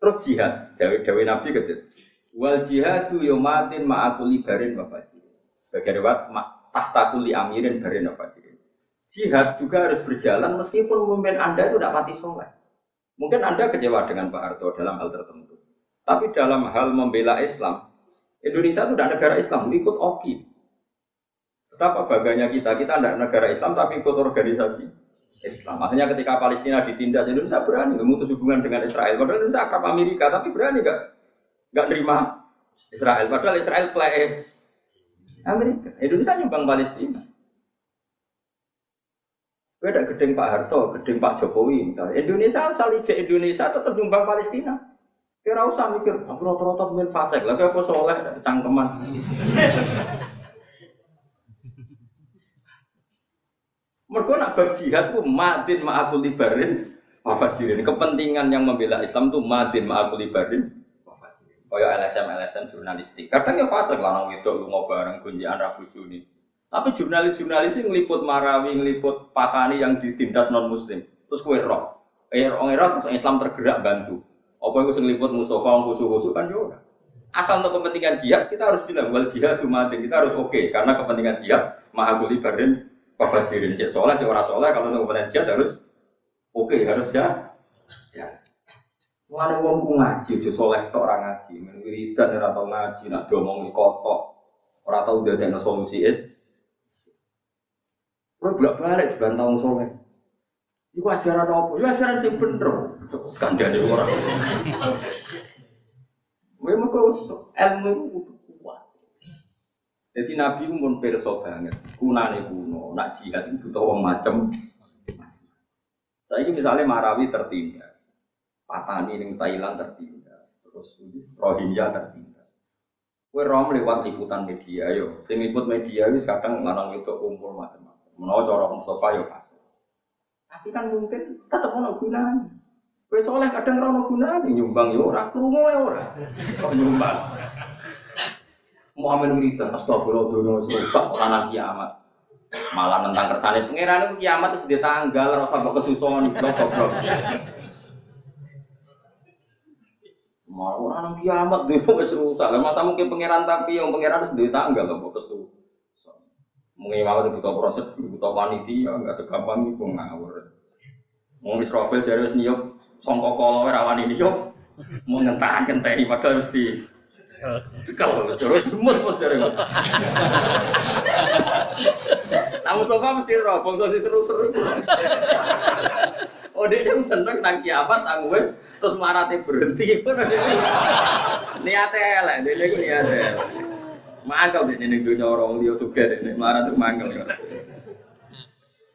terus jihad, Dewi Dewi Nabi gitu. Wal jihadu yomatin ma'akuli barin bafaji. Sebagai lewat tahta kuli amirin barin bafaji. Jihad juga harus berjalan meskipun pemimpin Anda itu tidak pati soleh. Mungkin Anda kecewa dengan Pak Harto dalam hal tertentu. Tapi dalam hal membela Islam, Indonesia itu tidak negara Islam, ikut OKI. Betapa baganya kita, kita tidak negara Islam tapi ikut organisasi Islam. Makanya ketika Palestina ditindas, Indonesia berani memutus hubungan dengan Israel. Padahal Indonesia akrab Amerika, tapi berani nggak nggak nerima Israel. Padahal Israel play Amerika. Indonesia nyumbang Palestina. Beda gedeng Pak Harto, gedeng Pak Jokowi misalnya. Indonesia asal Indonesia tetap nyumbang Palestina. Kira usah mikir, aku rata-rata pemain fasek, lagi aku soleh, ada cangkeman. Mereka nak berjihad itu madin ma'akul libarin wafajirin. Kepentingan yang membela Islam itu madin ma'akul libarin wafajirin. Kaya LSM LSM jurnalistik. Kadang ya fasek lanang itu lu bareng kunjian rabu Juni. Tapi jurnalis-jurnalis ini ngeliput Marawi, ngeliput Patani yang ditindas non Muslim. Terus kue roh, eh orang terus Islam tergerak bantu. Apa itu seliput Mustafa khusus-khusus kan juga. Asal untuk kepentingan jihad kita harus bilang wal jihad mati kita harus oke okay. karena kepentingan jihad ma'akuli barin wafasirin cek soleh cek orang soleh kalau untuk kepentingan jihad harus oke okay, harus jihad. Jihad. Mana wong ku ngaji, jadi soleh tok orang ngaji, wiridan ora tau ngaji, nak domong kotok, ora tau ada solusi es. Lo bolak balik dibantah wong soleh. Iku ajaran apa? Ya ajaran sing bener. Cukup kandhane ora. Memang kok ilmu itu kuat. Jadi Nabi pun perso banget. Kunane kuno, nak jihad itu butuh wong macem. Saya ini misalnya Marawi tertindas, Patani ning Thailand tertindas, terus Rohingya tertindas. Kue rom lewat liputan media, yo. Tim liput media itu kadang larang itu kumpul macam-macam. Menurut cara Mustafa yo kasih. Tapi kan mungkin tetap ono gunanya. Kowe soleh kadang ora ono gunane nyumbang yo ora, krungu ya ora. Kok nyumbang. Muhammad wiridan astagfirullah dono rusak ora nang kiamat. Malah tentang kersane pangeran itu kiamat terus dia tanggal ora usah kok kesuson goblok. Malah ora nang kiamat dhewe wis rusak. Lah masa mungkin pangeran tapi yang pangeran wis duwe tanggal kok kesuson. Mungkin mau butuh proses, butuh panitia, nggak segampang itu ngawur. Mau Israfil jadi wis niup songkok kolo rawan ini yuk. Mau ngentah ngentah ini padahal mesti cekal, terus jemut bos jadi. Namun sofa mesti robong sosi seru-seru. Oh dia yang seneng nang kiamat tang wes terus marate berhenti pun ada niatnya lah dia itu niatnya Mangkel deh ning dunia orang dia suka deh, marah tuh mangkel.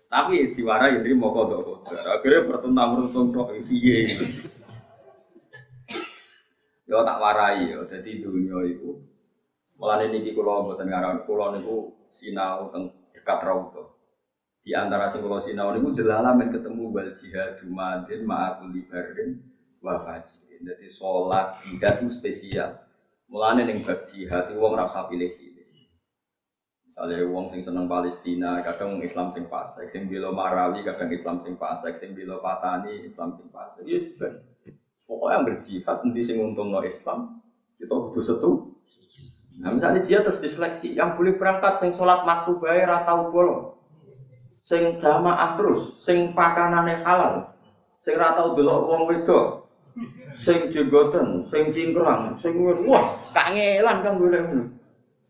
Tapi diwarai ini mau kodok kodok. Akhirnya bertentang bertentang iya. Yo tak warai yo. Jadi dunia itu malah ini kulo buatan ngaran kulo niku sinau teng dekat rauto. Di antara sing sinau niku delalamen ketemu bal jihad dumadin ma'akul libarin wa fajrin. Jadi sholat jihad itu spesial. Mulane ning bab jihad wong ora usah pilih-pilih. Misalnya wong sing seneng Palestina, kadang Islam sing fasik, sing bilo Marawi, kadang Islam sing fasik, sing bilo Patani, Islam sing fasik. Ya ben. Pokoknya yang berjihad nanti sing untung no Islam, kita kudu setu. Nah misalnya jihad terus diseleksi, yang boleh berangkat sing sholat maktu bayar atau bolong, sing jamaah terus, sing pakanane halal, sing ratau dulu wong wedok, sing jenggoten, sing cingkrang, sing wis wah kangelan kan golek ngono.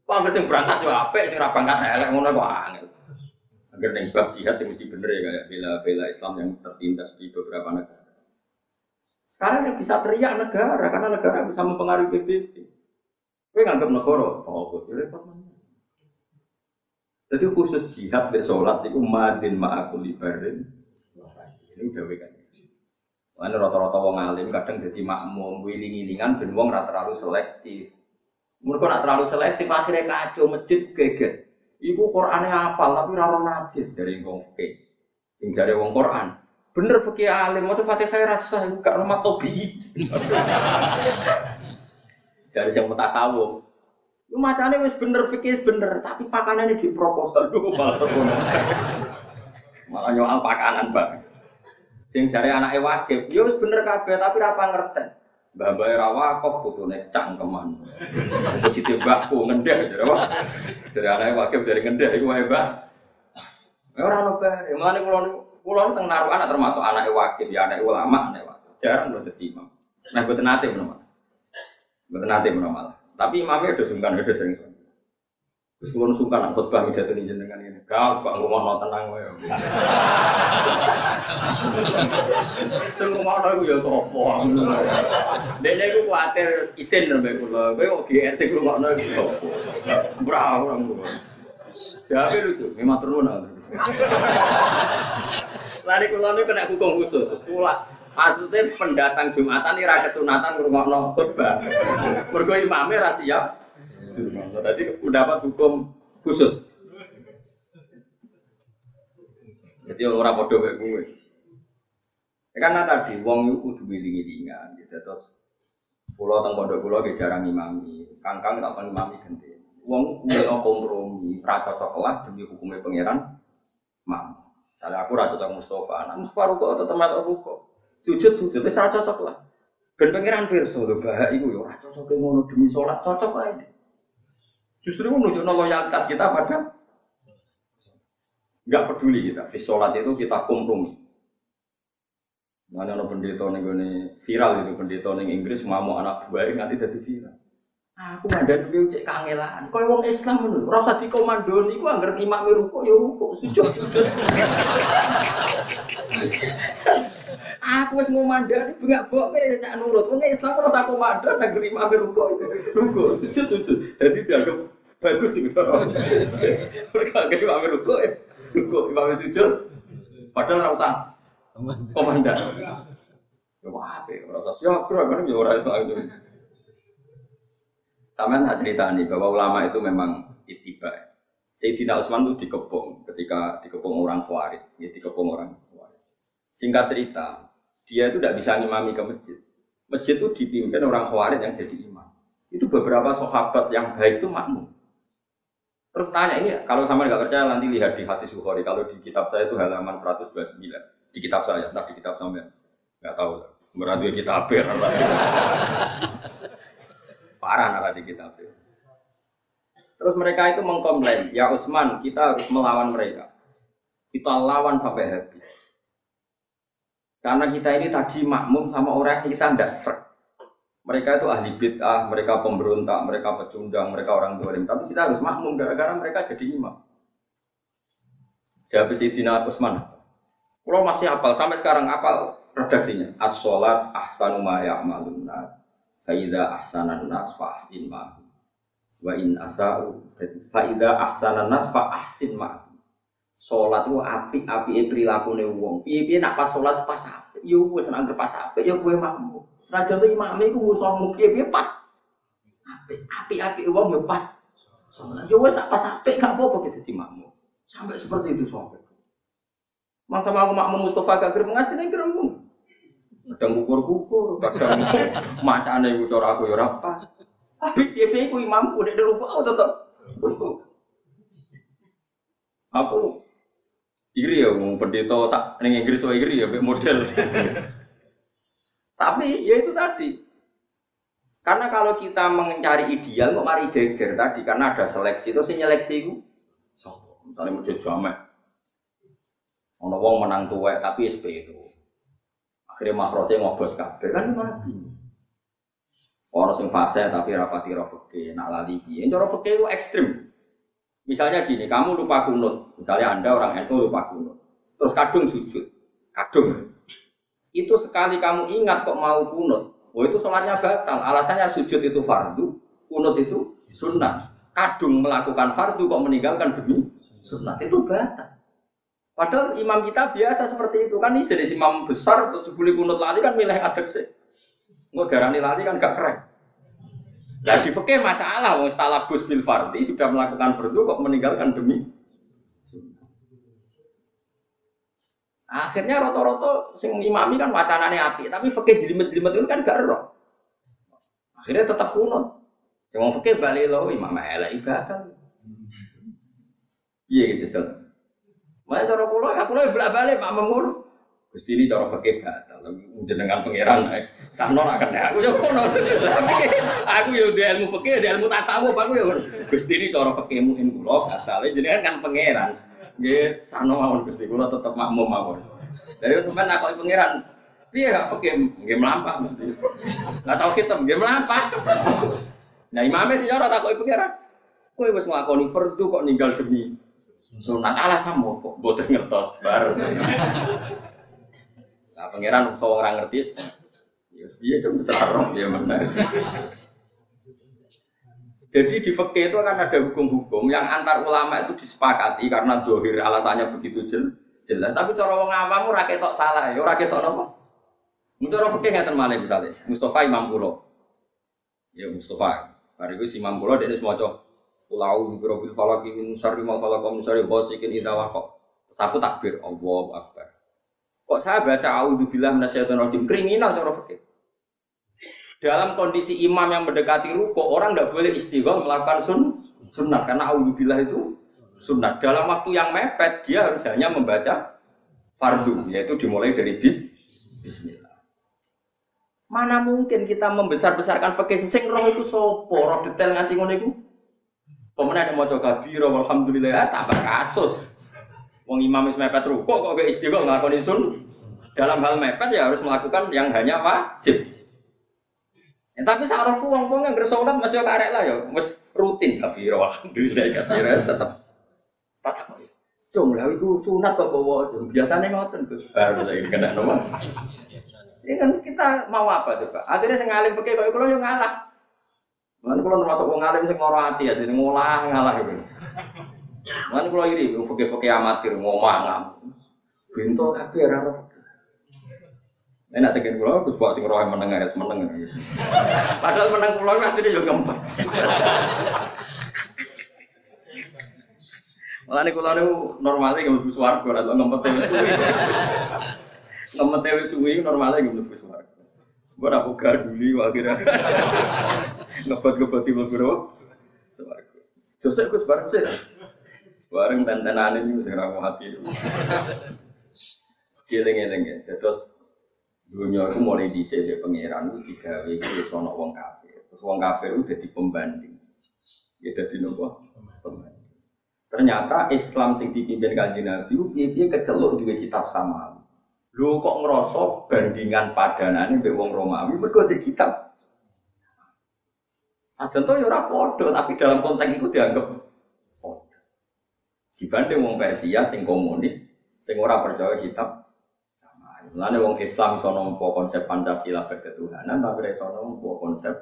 Wah sing berangkat yo apik, sing ora berangkat elek ngono kok angel. Agar ning bab jihad mesti bener ya kayak bela-bela Islam yang tertindas di beberapa negara. Sekarang yang bisa teriak negara karena negara bisa mempengaruhi PBB. Kowe nganggep negara, oh kok repot? Jadi khusus jihad be sholat itu madin ma'akul ibarin. Ini udah kan. Rata-rata wong alim kadang jadi makmum, wiling-wilingan ben wong rata terlalu selektif. Mereka nak terlalu selektif akhirnya kacau masjid geget. Ibu Qurannya apa? Tapi raro najis dari wong fikih. Sing dari wong Quran. Bener fikih alim, mau Fatihah rasa ibu gak rumah tobi. dari yang mutasawuf. Lu macamnya wis bener fikih bener, tapi pakanannya di proposal dulu malah malah nyoal pakanan bang. Sing jare anake wakif, ya wis bener kabeh tapi ora pangerten. Mbah Mbah ra wakif putune cangkeman. Cite mbahku ngendeh jare apa? Jare anake wakif dari ngendeh iku wae, Mbah. Ya ora ono bae. Mulane kula kula teng narukan termasuk anake wakif, ya anake ulama, anake wakif. Jarang lho dadi imam. Nah, mboten nate menawa. Mboten nate menawa. Tapi imamnya udah sungkan, udah sering. Terus kulon suka nak khutbah mida tuh jenengan ini. Kau bang rumah mau tenang wae. Sing rumah mau ya sopo. Dene iku kuwatir isin nembe kula. Kowe kok GR sing mau iku sopo. Bra orang rumah. Jabe lucu, memang turun Lari kula niku kena hukum khusus. Kula maksudnya pendatang Jumatan ini rakyat sunatan ngurungokno khutbah. Mergo imame ra siap Tadi mendapat hukum khusus. Jadi orang bodoh kayak gue. Ya, karena tadi wong itu kudu wiling-wilingan gitu terus pulau teng pondok pulau gak jarang imami, kangkang tak pernah imami ganti. Wong kudu kompromi, ra cocok lah demi hukumnya pangeran. Mam. Misalnya aku ra cocok Mustafa, nah Mustafa kok tetep melok kok. Sujud sujud wis ra cocok lah. Pangeran pirsa lho bahak iku ya ora cocok ngono demi salat cocok ae. Justru menunjukkan loyalitas kita pada nggak peduli kita. Visolat itu kita kompromi. Mana ada pendeta nih viral itu pendeta nih Inggris mau anak baik nanti jadi viral. Aku ada dulu cek kangelan. Kau yang Islam menurut rasa di komando nih, gua anggar imam ruko ya ruko, sujud sujud. Aku wis ngomandani bengak bok kene tak nurut. Wong Islam ora sak komandan negeri imam ruko. Ruko sujud sujud. Dadi dianggap bagus sih gitu. Mereka kayak imam ruko ya. Ruko imam sujud. Padahal ora usah komandan. Ya apa? Ora usah siap kan ya ora iso itu. Sama cerita nih bahwa ulama itu memang itiba. Sayyidina Utsman itu dikepung ketika dikepung orang Khawarij, ya dikepung orang Khawarij. Singkat cerita, dia itu tidak bisa ngimami ke masjid. Masjid itu dipimpin orang Khawarij yang jadi imam. Itu beberapa sahabat yang baik itu makmum. Terus tanya ini, kalau sama nggak percaya nanti lihat di hadis Bukhari. Kalau di kitab saya itu halaman 129. Di kitab saya, entah di kitab sampean. Nggak tahu. Berarti kitab Parah nara di kitab Terus mereka itu mengkomplain, ya Usman, kita harus melawan mereka. Kita lawan sampai habis. Karena kita ini tadi makmum sama orang yang kita tidak serak. Mereka itu ahli bid'ah, mereka pemberontak, mereka pecundang, mereka orang dolim. Tapi kita harus makmum gara-gara mereka jadi imam. Jawab Sayyidina Utsman. Kalau masih apal, sampai sekarang apal redaksinya. As-sholat ahsanu ma ya'malun nas. Fa'idha ahsanan nas fa'ahsin ma'hum. Wa in asa'u. Fa'idha ahsanan nas fa'ahsin ma'hum. Sholat itu api-api perilaku wong. Piye-piye nak pas sholat pas api. Yo wis senang pas api, yo gue makmum. Senajan tuh imam itu musuh piye piye pas. Api api api uang ya pas. Soalnya yo wes tak pas api gak apa-apa kita di. Sampai seperti itu sampai. Mang sama aku makmum Mustafa gak gerem ngasih nih. Kadang kukur-kukur, kadang macane iku cara aku ya pas. Tapi piye piye ku imamku nek ruku aku tetep. Aku iri ya mau pendeta sak ning Inggris wae iri ya model. Tapi ya itu tadi. Karena kalau kita mencari ideal kok mari geger tadi karena ada seleksi itu si nyeleksi itu so, misalnya mau jamek ono wong menang tuwek tapi SP itu akhirnya makrote ngobos kabeh. Kan mati. Orang sing fase tapi rapati rofeke nak lali piye? Cara fikih itu ekstrim. Misalnya gini kamu lupa kunut. Misalnya anda orang NU lupa kunut. Terus kadung sujud. Kadung. Itu sekali kamu ingat kok mau kunut, oh itu sholatnya batal. Alasannya sujud itu fardu, kunut itu sunnah. Kadung melakukan fardu kok meninggalkan demi sunnah. Itu batal. Padahal imam kita biasa seperti itu kan ini jadi imam besar untuk sebuli kunut lali kan milih adek sih. Nggak darani lali kan gak keren. Nah di fikih masalah, wong talabus bil fardi sudah melakukan fardu kok meninggalkan demi Akhirnya roto-roto sing imami kan wacanane api, tapi fakih jelimet-jelimet itu kan gak roh. Akhirnya tetap kuno. Sing wong fakih bali lo imam elek ibadah. Iya gitu. Mana cara kulo, aku lo bolak balik mak mengur. Gusti ini cara fakih batal. Jenengan pangeran eh, sahno akan aku yo kono. Aku yo di ilmu fakih, di ilmu tasawuf aku yo. Gusti ini cara fakih mungkin kulo batal. Jenengan kan pangeran. Nggih, sano mawon Gusti, kula tetep makmum mawon. Dari sampean nakoki pangeran, piye gak fakir nggih melampah. Lah tau hitam nggih melampah. Nah imame sing ora takoki pangeran. Kowe wis nglakoni fardu kok ninggal demi sunat samo kok boten ngertos bar. Nah pangeran sok ora ngerti. Ya piye cuma sarong ya mana. Jadi di fikih itu akan ada hukum-hukum yang antar ulama itu disepakati karena dohir alasannya begitu jelas. Tapi cara wong awam ora ketok salah, ya ora ketok napa? Cara fikih ngeten malih misalnya, Mustafa Imam Kulo. Ya Mustafa. Hari itu si Imam Kulo dia maca Ulau di Birobil Falaki min syarri ma khalaqa min syarri ghasikin idza waqa. Saku takbir Allahu Akbar. Kok saya baca auzubillahi minasyaitonir rajim kriminal cara fikih. Dalam kondisi imam yang mendekati ruko, orang tidak boleh istighfar melakukan sun, sunnah karena audzubillah itu sunnah. Dalam waktu yang mepet dia harus hanya membaca fardu, yaitu dimulai dari bis, Bismillah. Mana mungkin kita membesar-besarkan fakih sing roh itu sopo, roh detail nganti ngono iku. Pemenang ada mau coba biro, alhamdulillah ya, tambah kasus. Wong imam wis mepet ruko kok gak istighfar melakukan sun. Dalam hal mepet ya harus melakukan yang hanya wajib. Ya, tapi sarahku wong-wong yang bersolat masih karek lah ya, mas rutin tapi alhamdulillah kasih res tetap tetap. Cung, lha iku sunat kok bawa cung. Biasane ngoten Gus. Bar saiki kena nomor. Ini kan kita mau apa coba? Akhirnya sing ngalim fikih kok kula yo ngalah. Mana kalau termasuk wong ngalim sing loro ati ya, jadi ngolah ngalah itu. Mana kalau iri, wong fikih-fikih amatir ngomah ngam. Bintu tapi ora roh. Enak kula Gus buat sing roh meneng ya meneng. Padahal meneng kula asline yo ngempet. Mulane kula niku normale nggak mlebu swarga ora ngempet wis suwi. Ngempet wis suwi normale nggak mlebu swarga. Mbok ora buka dulu akhirnya. Ngebet-ngebet mlebu swarga. Jose Gus bareng sih. Bareng tentenane iki sing ra hati. Kieling-eling ya. Terus dunia itu mulai dhisik ya pangeran itu digawe iku wis ana wong kafir. Terus wong kafir itu dadi pembanding. Ya dadi nopo? Pembanding. Ternyata Islam sing dipimpin kanjeng Nabi ku piye-piye keceluk duwe kitab sama. Lho kok ngerasa bandingan padanane mbek wong Romawi mergo di kitab. Aja to ya ora padha, tapi dalam konteks itu dianggap padha. Dibanding wong Persia sing komunis, sing ora percaya kitab sama. Mulane wong Islam iso nampa konsep Pancasila berketuhanan, tapi ora iso nampa konsep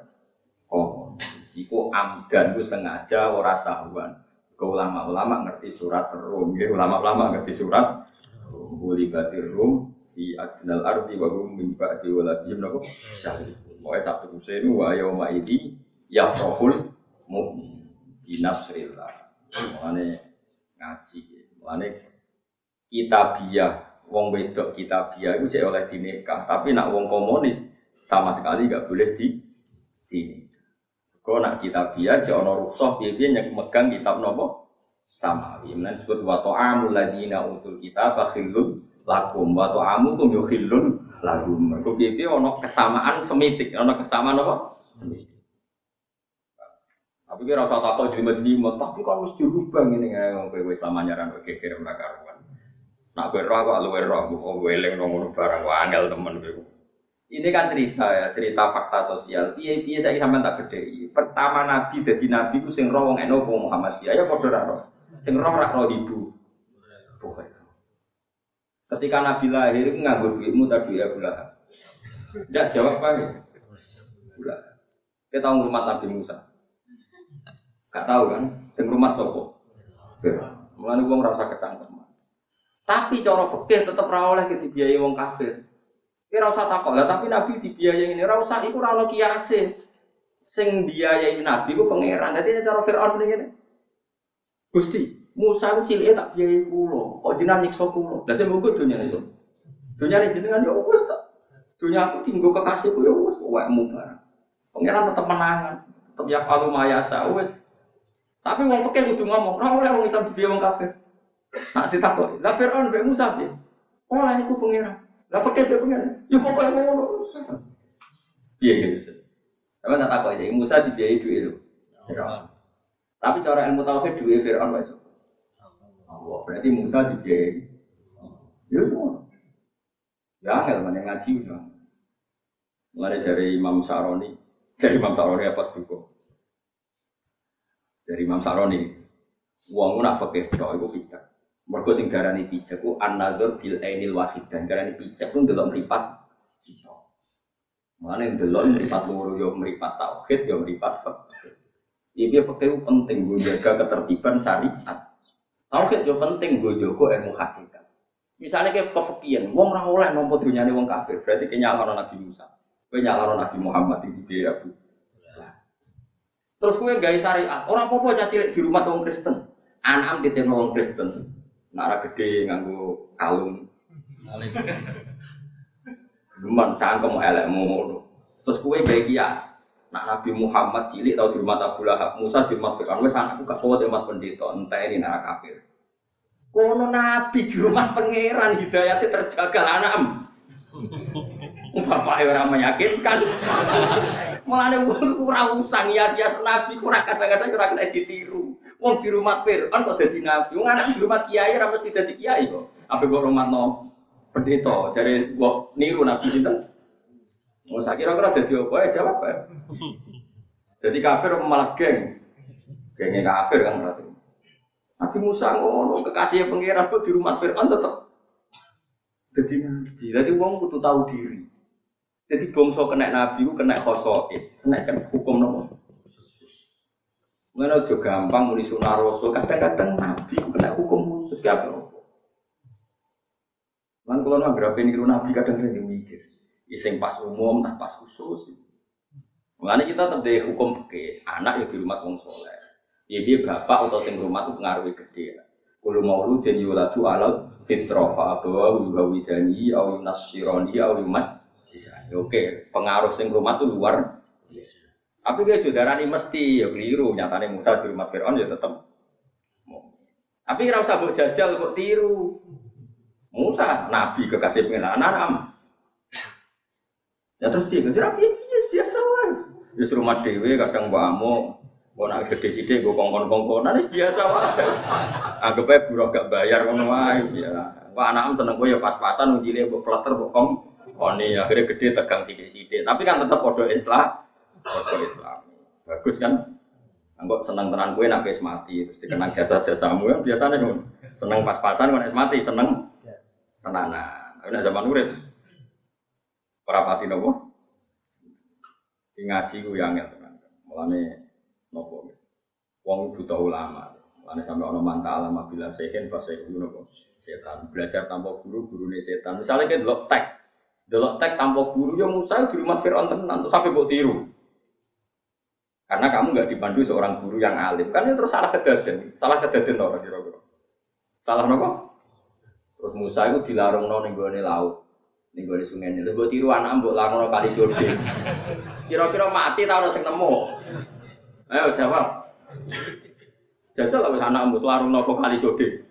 komunis. Iku amdan ku sengaja ora sahuan ke ulama-ulama ngerti surat Rum, ya ulama-ulama ngerti surat Rum, batir Rum fi adnal ardi wa hum min ba'di waladihim napa syahid. Pokoke satu kusen wa yauma idi yafrahul mu'min bi nasrillah. Mulane ngaji, mulane kitabiah wong wedok kitabiah itu cek oleh dinikah, tapi nak wong komunis sama sekali gak boleh di dinikah. Kau nak kitab dia, jangan rukhsah dia yang megang kitab nopo sama. Kemudian disebut wa ta'amul ladina utul kitab khillun lakum wa ta'amukum yukhillun lahum. Mergo piye piye ana kesamaan semitik, ana kesamaan apa? Semitik. Tapi kira usah takut jadi jelimet, tapi kan mesti dirubah ini nggak kowe wis lama nyaran kowe kekir ora karuan. Nak kowe roh kok luwe roh, kok kowe eling nang barang wae angel temen kowe. Ini kan cerita ya, cerita fakta sosial. Piye piye saya sampean tak gede. Pertama nabi jadi nabi ku sing roh wong eno Muhammad ya padha ra roh. Sing roh ra roh ibu. Ketika nabi lahir nganggo duitmu tadi ya bulan. Tidak jawab apa ya? Bulan. Kita rumah Nabi Musa. Gak tahu kan? Sing rumah sopo. Mulane wong rasa kecangkeman. Tapi cara fikih tetep ra oleh dibiayai wong kafir. Kira usah takut lah, tapi Nabi dibiayai ini, ora usah iku ora kiase. Sing biayai Nabi ku pangeran. Dadi cara Firaun ngene. Gusti, Musa ku cilike tak biayai kula, kok jenengan nyiksa kula. Lah sing munggo dunyane iso. Dunyane jenengan ya wis tak. Dunya aku tinggal kekasihku ya wis wekmu barang. Pangeran tetep menangan, tetep ya kalau mayasa wis. Tapi wong fikih kudu ngomong, ora oleh wong Islam dibiayai wong kafir. Nak ditakoki, lah Firaun mbek Musa piye? Oleh niku pangeran. Lah fakir dia pengen, ya pokoknya ngono. Iya gitu. Tapi tak tahu aja, Musa dibiayai duit itu. Tapi cara ilmu tauhid duit Fir'aun wae Allah. Berarti Musa dibiayai. Ya semua. Ya angel mana ngaji udah. Mulai dari Imam Saroni, dari Imam Saroni apa seduko? Dari Imam Saroni, uang nak fakir, doa itu bijak. Mergo sing darani pijak ku an-nadzur bil ainil wahid dan darani pijak ku ndelok mripat sisa. Mulane ndelok mripat loro yo mripat tauhid yo mripat fikih. Iki fikih penting gue jaga ketertiban syariat. Tauhid yo penting gue jaga ilmu hakikat. Misalnya kayak kefikian, wong ora oleh nampa dunyane wong kafir, berarti kenyalano Nabi Musa. Kowe Nabi Muhammad sing dibiayai Abu. Terus kowe gawe syariat, ora apa-apa cacilik di rumah wong Kristen. Anak-anak ditemu wong Kristen. Nara gede nganggo kalung. Luman cangkem elekmu. Terus kue gawe kias. Nak Nabi Muhammad cilik tau di rumah Abu Lahab, Musa di rumah Fir'aun, wes anakku gak kuat di rumah pendeta, entah ini nara kafir. Kono Nabi di rumah pangeran hidayatnya terjaga anak. Bapak orang meyakinkan. Mulane wong ora usang hias-hias Nabi kurang kadang-kadang ora kena ditiru. Wong di rumah Fir'aun kok dadi nabi. Wong anak di rumah kiai ora mesti dadi kiai kok. Apa kok rumah no pendeta jare kok niru nabi sinten? Mau saya kira-kira dadi apa ya jawab ya. Jadi kafir malah geng. Gengnya kafir kan berarti. Nabi Musa ngono kekasih pangeran kok di rumah Fir'aun tetap jadi nabi. Jadi wong kudu tahu diri. Jadi bangsa kena nabi kena khosois, kena kan hukum nopo. Mana juga gampang muni sunah rasul, kadang-kadang nabi kena hukum khusus gak apa. Lan kalau nggak berapa ini nabi kadang-kadang mikir, iseng pas umum, tak pas khusus. Mengenai kita tetap hukum fikih, anak ya di rumah wong soleh. Ya bapak atau sing rumah itu pengaruhnya gede. Kalau mau lu dan yuladu alal fitrah fa abawa widani au nasironi au yumat Oke, pengaruh sing rumah itu luar biasa. Tapi dia jodarani mesti ya keliru. Nyatanya Musa di rumah Fir'aun ya tetap. Tapi kira usah buat jajal, buat tiru. Musa, Nabi kekasih pengenalan anak. Ya terus dia kira biasa wae. Di rumah dewe kadang mbak Kau nak gede sidik, gue kongkon kongkon, nanti biasa wae. Anggap aja buruh gak bayar ngono wae. Ya, wah anak seneng gue ya pas-pasan, ujile gue kleter, gue kong. Nih akhirnya gede tegang sidik-sidik. Tapi kan tetap podo Islam, podo Islam. Bagus kan? Anggap seneng tenan gue nak mati, terus dikenang jasa jasamu yang biasanya kan seneng pas-pasan, gue mati, seneng tenanan. Tapi zaman urip, para pati nopo, ngaji gue yang ya tenan. Mulane nopo wong butuh ulama Ane sampai ono manta alama bila sehen fase nopo setan belajar tanpa guru guru nih setan misalnya kita delok tek delok tek tanpa guru ya Musa di rumah Fir'aun tenan terus sampai buat tiru. Karena kamu nggak dipandu seorang guru yang alim. Kan itu terus salah kedaden. Salah kedaden orang kira-kira? Salah nopo terus Musa itu dilarung no nih laut nih gue sungai ini. Gue tiru anak mbok larung kali Jordan. Kira-kira mati tau sing nemu. Ayo jawab. Jajal lah anak mbok larung nopo kali jode.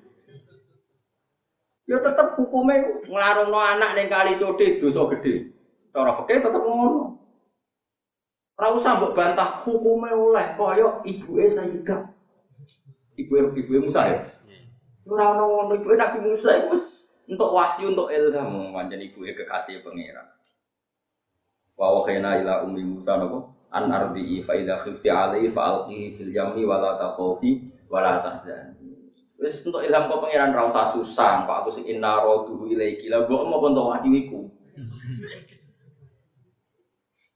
Ya tetep hukumnya ngelarung no anak neng kali jode dosa gede. Cara fikih tetep ngono. Ora usah mbok bantah hukumnya oleh koyo ibuke Sayyidah. Ibu ibu Musa ya. Ora ono ngono ibuke Nabi Musa iku wis untuk wahyu untuk ilham pancen ibuke kekasih pangeran. Wa wakhina ila ummi Musa nopo? an ardi fa idza khifti alaihi fa alqihi fil yammi wa la takhafi wa la tahzani wis untuk ilham kok pangeran ra usah susah kok aku sing inna raduhu ilaiki la mbok mau untuk wahyu iku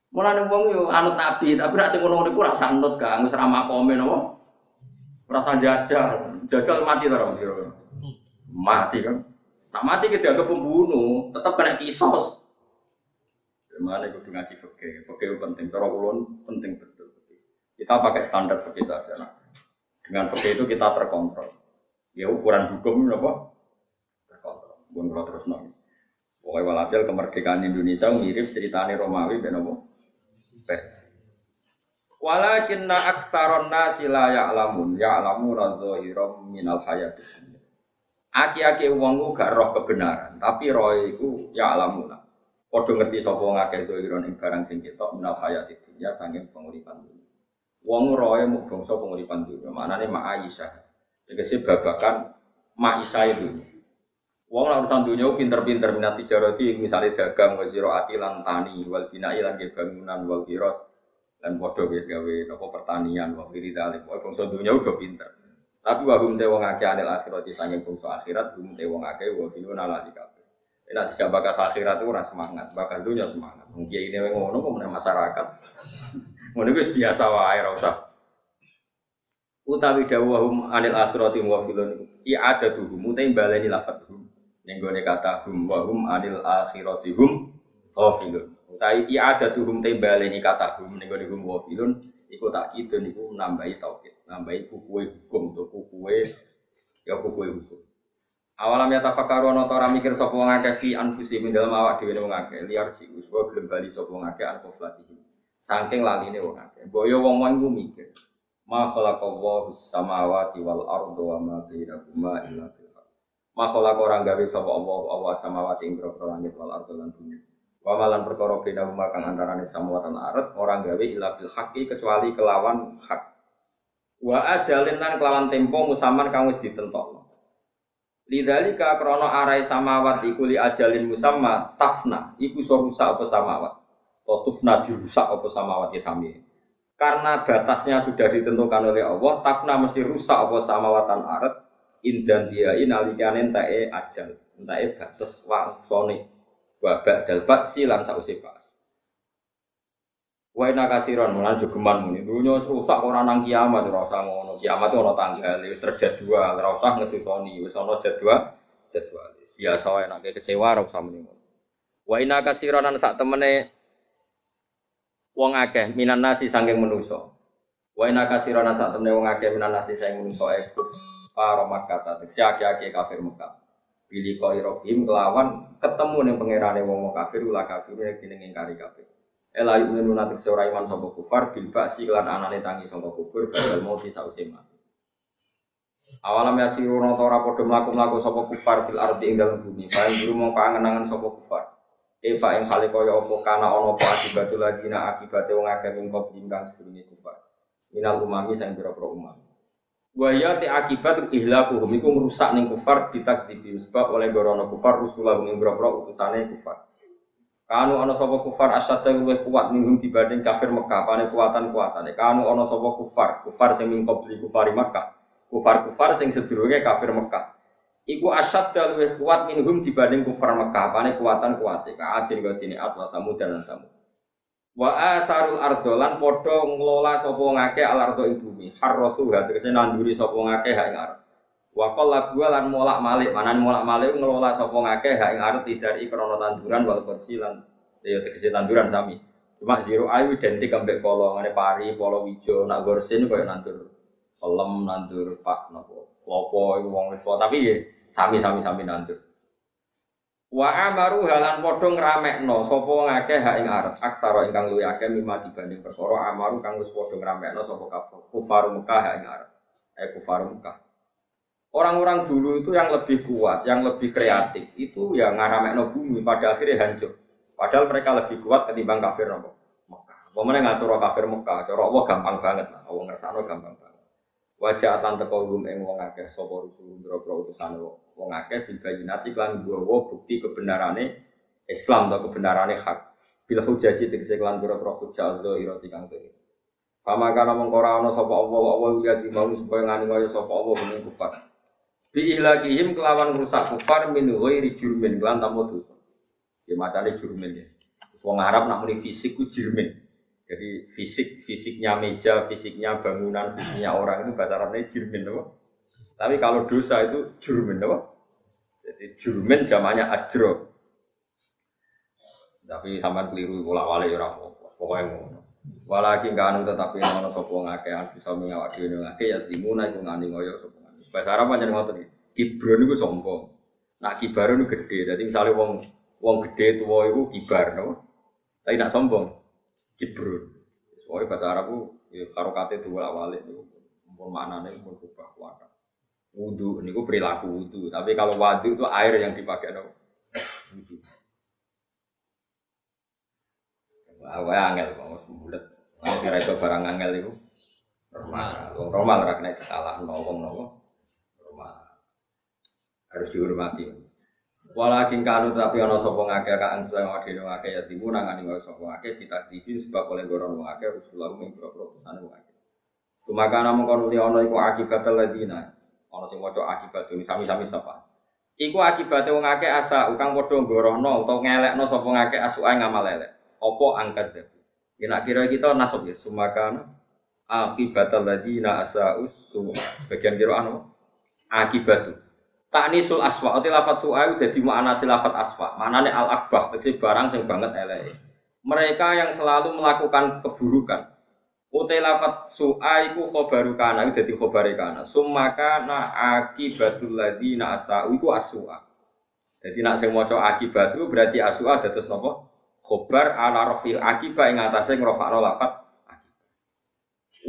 Mulane wong yo anut nabi, tapi nek sing ngono niku ora usah anut Kang, wis ra makome napa? Ora usah jajal. Jajal mati ta ora Mati kan. Nak mati kita dianggap pembunuh, tetap kena kisos. Mana kudu ngaji fakih, fakih penting. Cara penting betul. Kita pakai standar fakih saja. Nah, dengan fakih itu kita terkontrol. Ya ukuran hukum apa? Terkontrol. Bukan kalau terus nol. Pokoknya walhasil kemerdekaan Indonesia mirip ceritanya Romawi ben apa? Pers. Walakinna aktsaron nasi la ya'lamun ya'lamuna dhahiram minal hayatid Aki-aki wong gak roh kebenaran, tapi roh iku ya'lamuna. Padha ngerti sapa ngakeh doiron ing barang sing ketok menal hayat dunya saking penguripan dunya. Wong roe mung bangsa penguripan dunya, maknane mak Aisyah. Tegese babakan Aisyah itu. Wong lan urusan dunya pinter-pinter minat tijarati misalnya dagang wa ziraati lan tani wal binai lan bangunan wal kiros lan padha wis gawe napa pertanian wa kiri dalem. Wong bangsa dunya udah pinter. Tapi wahum te wong akeh anil akhirat saking bangsa akhirat hum te wong akeh wa binuna lalika. Enak tidak bakas akhirat itu orang semangat, bakas dunia semangat. Mungkin ini ngono kok masyarakat. Ngono itu biasa wae ora usah. Utawi dawahum anil akhirati wa filun i'adatuhum utai baleni lafadzhum. Ning gone kata hum wa hum anil akhirati hum ghafilun. Utai i'adatuhum te baleni kata hum ning gone hum wa filun iku tak kidun iku nambahi tauhid, nambahi kukuwe hukum to kukuwe ya kukuwe hukum. Awalam ya tafakkaru ana ta mikir sapa wong akeh fi anfusi min dalem awak dhewe wong akeh liar si uswa gelem bali sapa wong akeh an koflatihi. Saking laline wong akeh. Boyo wong wong iku mikir. Ma khalaqallahu samawati wal arda wa ma bainahuma illa bil Ma khalaqa orang gawe sapa Allah Allah samawati ing grogro langit wal arda lan bumi. Wa malan perkara bainahuma kang antarane samawati lan ard orang gawe illa bil haqqi kecuali kelawan hak. Wa ajalin lan kelawan tempo musaman kang wis ditentokno. Lidalika krono arai samawat iku li ajalin musamma tafna iku so rusak apa samawat. Tufna dirusak apa samawat ya sami. Karena batasnya sudah ditentukan oleh Allah, tafna mesti rusak apa samawatan arat indan dia inalikane entae ajal, entae batas wangsone. Wa ba'dal batsi lan sause pas. Wa inna kasiron mulan jogeman muni. Dunya rusak ora nang kiamat ora usah ngono. Kiamat ora tanggal, wis terjadwal, ora usah ngesusoni, wis ana jadwal, jadwal. Biasa wae nek kecewa ora usah muni. Wa inna kasiron lan sak temene wong akeh minan nasi sangking manusa. Wa inna kasirana sak temne wong akeh minan nasi sangking manusa iku para Makkah tekse akeh-akeh kafir Mekah. Pilih kau irobim kelawan ketemu ning pangerane wong wong kafir ulah kafir ning dene ngingkari kafir. Ela yu menu nanti seora iman sapa kufar bil ba'si lan anane tangi sapa kubur badal mau bisa usima. Awalam ya sirono ora padha mlaku-mlaku sapa kufar fil ardi ing dalem bumi. Fa ing mau kangen-angen sapa kufar. Eva ing hale kaya apa kana ana apa akibatul ladina akibate wong akeh ing kop kang sedurunge kufar. Minal umami sang pira-pira umam. Wa ya ti akibat ihlakuhum iku ngrusak ning kufar ditakdibi sebab oleh gorono kufar rusulah ing pira-pira utusane kufar. Kanu ana sapa kufar asyadda luwih kuat minhum dibanding kafir Mekah, pane kuatan-kuatane. Kanu ana kufar, kufar sing min kufari Mekah. Kufar-kufar sing sedurunge kafir Mekah. Iku asad luwih kuat minhum dibanding kufar Mekah. Pane kuatan kuate. Kaadin kau dini atwa tamu dan tamu. Wa asarul ardolan podo ngelola sopo ngake al ardo ing bumi. Harrosu tegese nanduri sopo ngake hak ing arep. Wa qalla lan molak malik. Manan molak malik ngelola sopo ngake hak ing arep izari krana tanduran wal kursi lan ya tegese tanduran sami. Cuma zero ayu identik ambek polo ngene pari, polo wijo, nak gorsin koyo nandur pelem, nandur pak napa. Klopo iku wong wis tapi ya sami-sami sami nandur. Wa amaru halan padha ngramekno sapa ngakeh hak ing arep aksara ingkang luwih akeh mimma dibanding perkara amaru kang wis padha ngramekno sapa kufar Mekah hak ing arep. Eh kufar Mekah. Orang-orang dulu itu yang lebih kuat, yang lebih kreatif, itu ya ngaramekno bumi pada akhirnya hancur. Padahal mereka lebih kuat ketimbang kafir nopo Mekah. Pemene nggak suruh kafir Mekah, cara Allah gampang banget lah. Allah ngersano gampang banget. Wajah atan teko rum ing wong akeh sapa rusul boro-boro utusan wong akeh bil bayinati lan gawa bukti kebenarane Islam atau kebenarane hak. Bil hujaji tegese lan boro-boro hujah Allah ira tikang dhewe. Pama kana mung ora ana sapa Allah Allah ya di mau supaya ngani kaya sapa Allah mening kufar. Bi ilakihim kelawan rusak kufar min ghairi jurmin lan tamu dosa. Ya macane jurmin ya. Wong Arab nak muni fisik ku jurmin. Jadi fisik fisiknya meja, fisiknya bangunan, fisiknya orang itu bahasa Arabnya jirmin, apa? Tapi kalau dosa itu jurmin, apa? Jadi jurmin zamannya ajro. Tapi sampai keliru bola wale ya apa pokoknya ngono. Walakin kanu tetapi ono sapa ngake bisa mengawak dhewe ngake ya timuna iku ngani ngoyo sapa. Bahasa Arab pancen ngoten iki. Kibro niku sombong. Nak kibar niku gede. Dadi misale wong wong gede tuwa iku kibar, no? Tapi nak sombong, kibrun. Soalnya bahasa Arab itu ya karokate dua awalnya itu pun maknanya pun berubah kuat. Wudhu ini perilaku wudhu, tapi kalau wadu itu air yang dipakai no. Wudhu. Wah, angel, mau sembulat. Mau sih reso barang angel itu normal. Normal kena salah no wong no. Normal. Harus dihormati. Walakin kanu tapi ana sapa ngake kaan suwe ngadene ngake ya timu nangani ngake sapa ngake kita tibi sebab oleh goron ngake rusulah ing pro-pro pesan ngake. Sumakana mengkon li ana iku akibat ladina. Ana sing maca akibat ini sami-sami sapa. Iku akibate wong akeh asa ukang padha ngorono utawa ngelekno sapa ngake asuke ngamal elek. Apa angkat dadi. Ya kira kita nasab ya sumakana akibat ladina asa us bagian kira anu akibatu Taknisul aswa, ati lafat su'a dadi makna silafat aswa. Manane al akbah, tegese barang sing banget eleke. Mereka yang selalu melakukan keburukan. Utai lafat su'a iku khobaru kana, dadi khobare kana. Summaka na akibatul ladina asa'u iku aswa. Jadi nak sing maca akibatu berarti aswa dados napa? Khobar ala rafil akibah ing atase ngrofakno lafat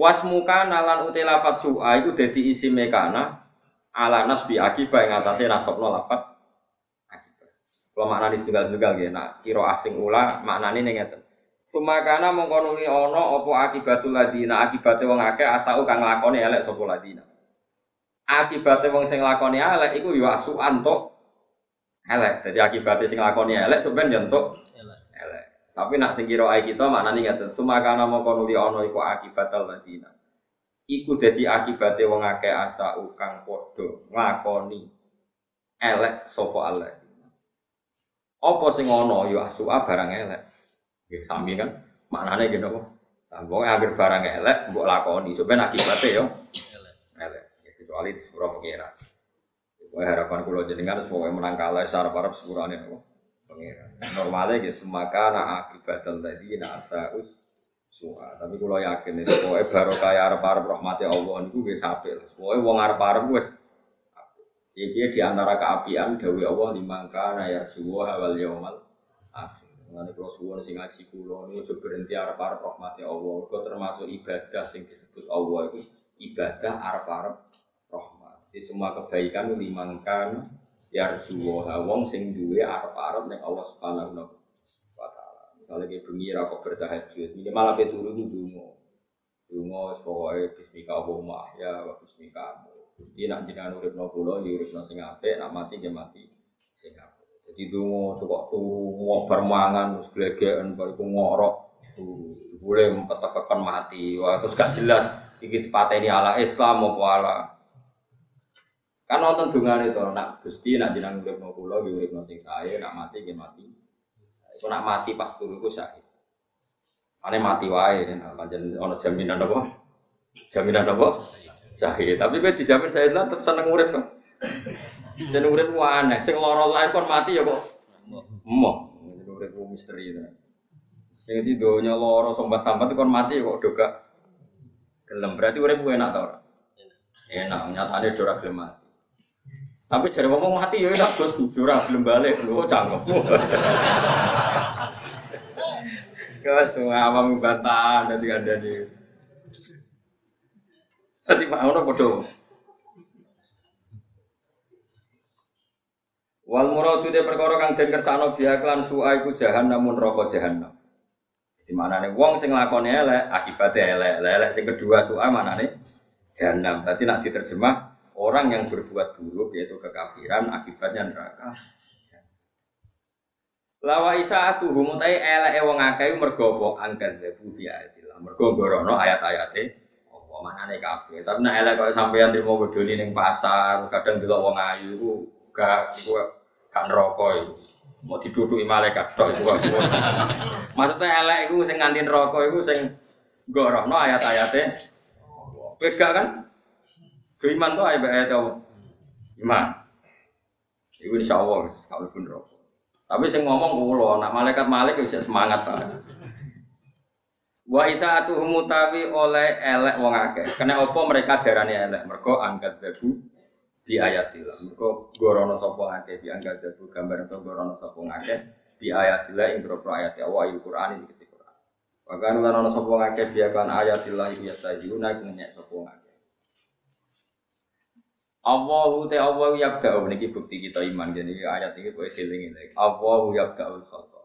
Wasmuka nalan utai lafat su'a iku dadi isime kana ala nasbi akibat yang atasnya nasabno lafat akibat. Kalau maknani setunggal-setunggal ya, nak kiro asing ula maknani nih ngeten. Sumakana mengkonuli ono opo akibatul ladina akibatnya wong akeh asau kang lakoni elek sopo ladina. Akibatnya wong sing lakoni elek iku yo asu antuk elek. Jadi akibatnya sing lakoni elek sebenarnya untuk elek. Tapi nak sing kira ai kita maknane ngaten. Sumakana mongko nuli ana iku akibatal ladina. Iku dadi akibate wong akeh asa ukang padha ngakoni elek sapa Allah. Apa sing ana ya asua barang elek. Nggih sami kan maknane gitu apa? Wong agar barang elek mbok lakoni, sampeyan akibate yo elek. Elek. Kecuali di sepuro pengira. Wah harapan kula jenengan semoga menang kalah sarap-arap sepurane apa? Pengira. Normalnya gitu semaka na akibatal ladina asaus suha. Tapi kalau yakin itu pokoknya baru kayak arep-arep rahmati Allah niku wis apik. Pokoknya wong arep-arep wis Jadi di antara keapian Dewi Allah limangka nayar juwa awal yaumal akhir. Kalau suwon sing ngaji kulo niku coba berhenti arep-arep rahmati Allah. Kau termasuk ibadah sing disebut Allah itu ibadah arep-arep rahmat. Di semua kebaikan limangkan yarjuwa wong sing duwe arep-arep ning Allah Subhanahu wa Misale ke bengi ra kok bertahajud, minimal ape turu ku donga. Donga pokoke bismika Allahumma ya wa bismika Gusti nak jenengan uripno kula ya uripno sing apik, nak mati ya mati sing. Jadi donga cocok tuwa permangan wis glegeken bariku ngorok. Boleh mempetekekan mati. Wah, terus gak jelas iki dipateni ala Islam apa ala Kan nonton dungan itu, nak gusti, nak jenang urip mau pulau, di urip sing saya, nak mati, dia mati. Itu nak mati pas turu itu saya. Ane mati wae, nah, panjang ono jaminan apa? Jaminan apa? Saya. Tapi gue dijamin saya lah tetap seneng urip kok. Jeneng urip aneh, sing lara lain kon mati ya kok. Emoh, jeneng urip ku misteri itu. Sing di donya lara sambat-sambat kon mati ya kok doga. Gelem berarti urip ku enak ta? Enak, nyatane ora gelem mati. Tapi jare ngomong mati ya enak Gus, curah belum balik, lu cangkem. Sekarang semua awam bantahan dari ada di. Tadi pak ono bodoh. Wal muradu de perkara kang den kersano biak lan su'a namun rokok jahanam. Di mana nih wong sing lakone elek akibatnya elek, elek sing kedua su'a mana nih jahanam. Berarti nak diterjemah orang yang berbuat buruk yaitu kekafiran akibatnya neraka. Lawa isa mutai eleke wong akeh mergo apa angkat debu bi ayatillah. Mergo gorono ayat-ayate apa manane kafir. Tapi nek elek kok sampean trimo bodoni ning pasar, kadang delok wong ayu iku gak iku gak neraka iku. Mau diduduki malaikat tok iku. Maksudnya elek iku sing nganti neraka iku sing gorono ayat-ayate. Kowe kan? Iman tuh ayat ayat apa? Iman. Iku insya Allah kalau pun rokok. Tapi saya ngomong kulo, nak malaikat malik bisa semangat pak. Wa isa atuh mutawi oleh elek wong akeh. Kena opo mereka darani elek? Mergo angkat babu di ayatilah. Mergo gorono sapa akeh di angkat babu gambar itu gorono sapa akeh di ayatilah ing boro ayat Allah il Quran iki. Bahkan lan ana sapa akeh biakan ayatilah biasa yuna ngenyek sapa akeh. Allahu te Allahu yabda'u niki bukti kita iman jadi ayat ini kowe eling ini. Allahu yabda'u khalqa.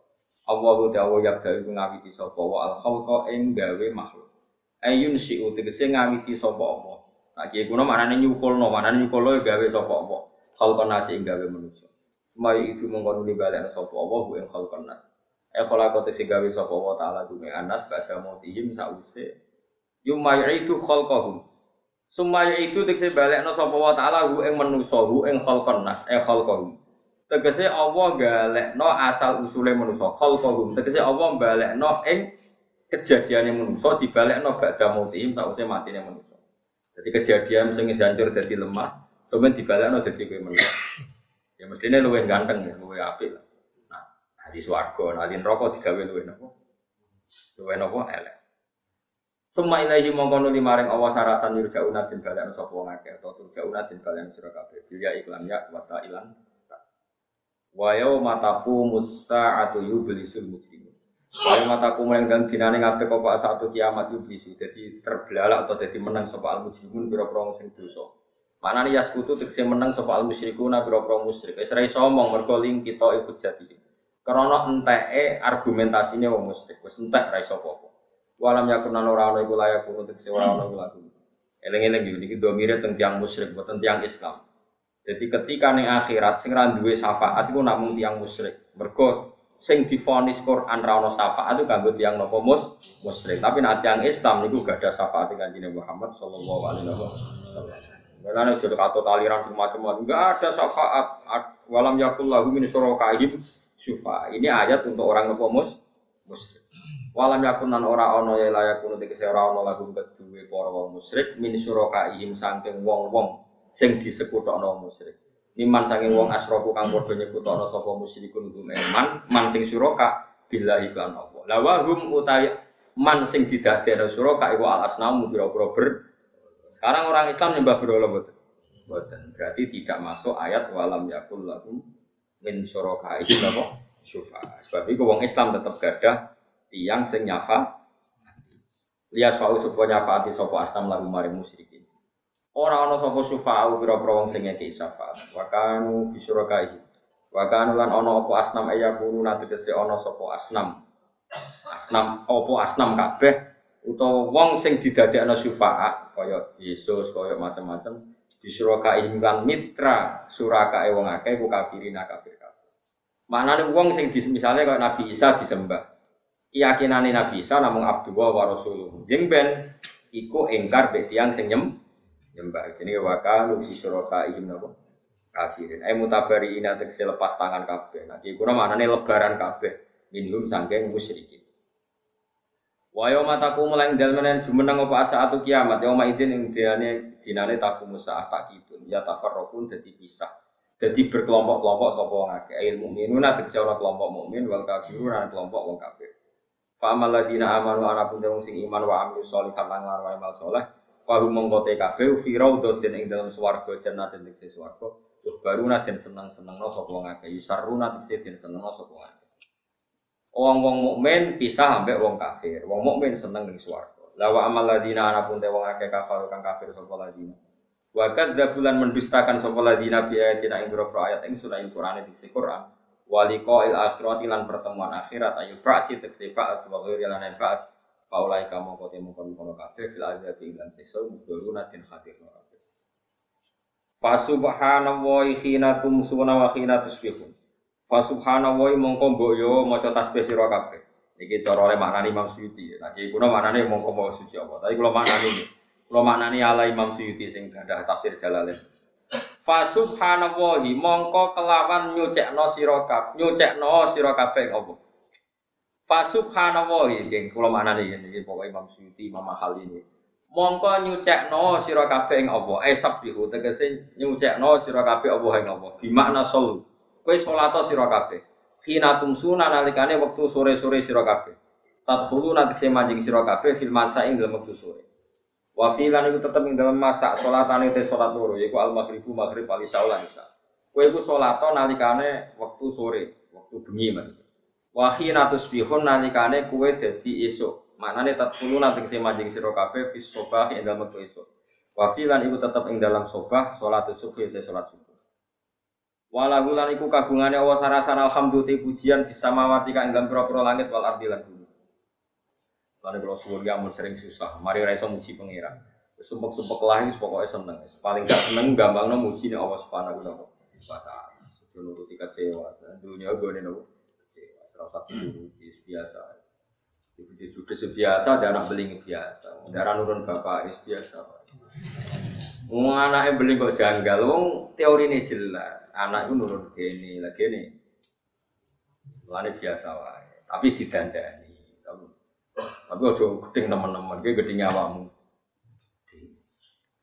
Allahu te Allahu yabda'u ngawiti sapa wa al khalqa ing gawe makhluk. Ayun si'u tegese ngawiti sapa Allah. Nah kiye kuno manane nyukulno, manane nyukulno gawe sapa Allah. Khalqan nasi ing gawe manusa. Semai itu mongko nuli balik sapa Allah ing khalqan nas. E khalaqa te gawe sapa Allah taala dume anas badha mautihim sause. Yumayitu khalqahum Sumaya itu tegese balekno sapa wa taala hu ing manusa hu ing khalqan nas e khalqahum. Tegese Allah galekno asal usule manusa khalqahum. Tegese Allah balekno ing kejadiane manusa dibalekno badha mautihim sause matine manusa. Jadi kejadian sing hancur dadi lemah, sampeyan dibalekno dadi kowe manusa. Ya mestine luwih ganteng ya, luwih apik. Nah, di swarga, di neraka digawe luwih napa? Luwih napa elek. Summa ilahi mongko nuli maring Allah sarasan yurjauna den balen sapa wong akeh atau turjauna den balen sira kabeh. Bilya iklan ya wa ilan. Wa yauma taqumu sa'atu yublisul mujrimun. Wa yauma taqumu lan ngadeg apa satu kiamat yublisu. Dadi terbelalak atau dadi menang sapa al mujrimun pira-pira sing dosa. Manane yaskutu tegese menang sapa al musyrikuna pira-pira musyrik. Wis ra iso omong mergo kita ikut jadi. Karena enteke argumentasine wong musyrik. Wis entek ra iso apa-apa. Walam yakun lan ora ana iku layak untuk sing ora ana iku laku. Eling-eling yo niki domire teng tiyang musyrik boten tiyang Islam. Jadi ketika ning akhirat sing ra duwe syafaat iku namung tiyang musyrik. Mergo sing difonis Quran ra ono syafaat itu kanggo tiyang napa mus muslim. Tapi nek tiyang Islam niku gak ada syafaat kanjeng Muhammad sallallahu alaihi wasallam. Karena jodoh atau taliran semacam enggak ada syafaat. Walam yakul lahu min syurakaihim syufa. Ini ayat untuk orang napa mus muslim. Walam yakun nan ora ono ya layak kuno tegese ora ono lagu kedue para wong musyrik min syurakaihim saking wong-wong sing disekutokno musyrik. Iman saking wong asroku kang padha nyekutokno sapa musyrikun hum man man sing suraka bila iklan apa. La wa hum utai man sing didadekno suraka iku al asnamu pira-pira ber. Sekarang orang Islam nyembah berhala mboten. Mboten. Berarti tidak masuk ayat walam yakul lahum min suraka itu apa? Syufa. Sebab itu wong Islam tetap gadah tiang sing nyafa. Liya soal supaya nyafaati sapa asnam lagu maring musyrikin. Ora ana sapa syufa'u pira-pira wong sing ngekeki syafaat. Wa kanu bisyurakai. Wa kanu lan ana apa asnam ya kuno nate kese ana sapa asnam. Asnam apa asnam kabeh utawa wong sing didadekno syufa'a kaya Yesus kaya macam-macam bisyurakai kan mitra surakae wong akeh ku kafirina kafir kabeh. Manane wong sing misalnya kaya Nabi Isa disembah. Keyakinane Nabi Isa namung Abdullah wa Rasuluh. Jeng ben iku engkar be tiyang sing nyem nyembah. Jenenge wa fi syurakaihim napa? Kafirin. Ay mutabari ina tegese lepas tangan kabeh. Nah iki kuna maknane lebaran kabeh. Minhum sangking musyrikin. Wa yauma taqumu lan dalmanan jumeneng apa saatu kiamat? Yauma idin ing dinane dinane taqumu saat tak kidun ya tafarraqun dadi pisah. Dadi berkelompok-kelompok sapa wong akeh? Ilmu minuna tegese ora kelompok mukmin wal kafirun kelompok wong kafir Fa amal ladina amanu ana pun sing iman wa amil sholihat lan amal saleh Fahu mengkote kabeh fi raudhatin ing dalam swarga jannatin ing swarga. Tuh baruna den seneng-senengno sapa wong akeh. Yusarruna tegese den senengno sapa wong akeh. Wong-wong mukmin pisah ambek wong kafir. Wong mukmin seneng ning swarga. La wa amal ladina ana pun te wong akeh kafir kang kafir sapa ladina. Wa kadzabulan mendustakan sapa ladina bi ayatina ing ayat ing surah Al-Qur'an di Quran. Waliqa'il akhirati lan pertemuan akhirat ayu ba'si tekse ba'at wa ghairi lan ba'at Paulai kamu kote mengkon kono kafe fil azab ing sekso muduruna tin hadir no kafe. Fasubhanallahi khina tumsuna wa khina tusbihun. Fasubhanallahi mongko mbok yo maca tasbih sira kabeh. Iki cara oleh maknani Imam Suyuti. Iki kuno maknane mongko mau suci apa. Tapi kula maknani kula maknani ala Imam Suyuti sing gadah tafsir Jalalain. Fasubhanallahi mongko kelawan nyucekno sira kabeh, nyucekno sira kabeh apa? Fasubhanallah iki kula maknane iki pokoke Imam Suyuti Imam Mahal ini. Mongko nyucekno sira kabeh ing apa? Esab bihu tegese nyucekno sira kabeh apa ing apa? Bi makna sol. Kowe salat sira kabeh. Khina tumsuna nalikane wektu sore-sore sira kabeh. Tadkhulu nanti saya mancing sira kabeh fil masa ing dalam wektu sore. Wa filan iku tetep ing dalam masa salatane te salat loro yaiku al maghribu maghrib al isya lan isya. Kowe iku salat nalikane wektu sore, wektu bengi maksudnya. Wahina tusbihun nalikane kue dadi esuk. Maknane tatkulu nanti sing manjing sira kabeh fi sobah ing dalem wektu esuk. Wa filan iku tetep ing dalam sobah salat subuh te salat subuh. Walahu lan iku kagungane Allah sarasan alhamdulillah pujian fi samawati ka ing pira-pira langit wal ardi lan Lan kula suwun ya sering susah, mari ra iso muji pangeran. Sumpek-sumpek lah wis pokoke seneng. Paling gak seneng gampangno muji nek Allah Subhanahu wa taala. Sejono nuruti kecewa, dunia gone nopo serau satu dulu biasa ibu judes biasa anak beling biasa darah nurun bapak is biasa Wong anaknya beli kok janggal, wong ini jelas. Anak itu nurun gini, lagi nih. Lani biasa wae, tapi didandani. Tapi, ojo gedeng teman-teman, gue gedeng nyawamu.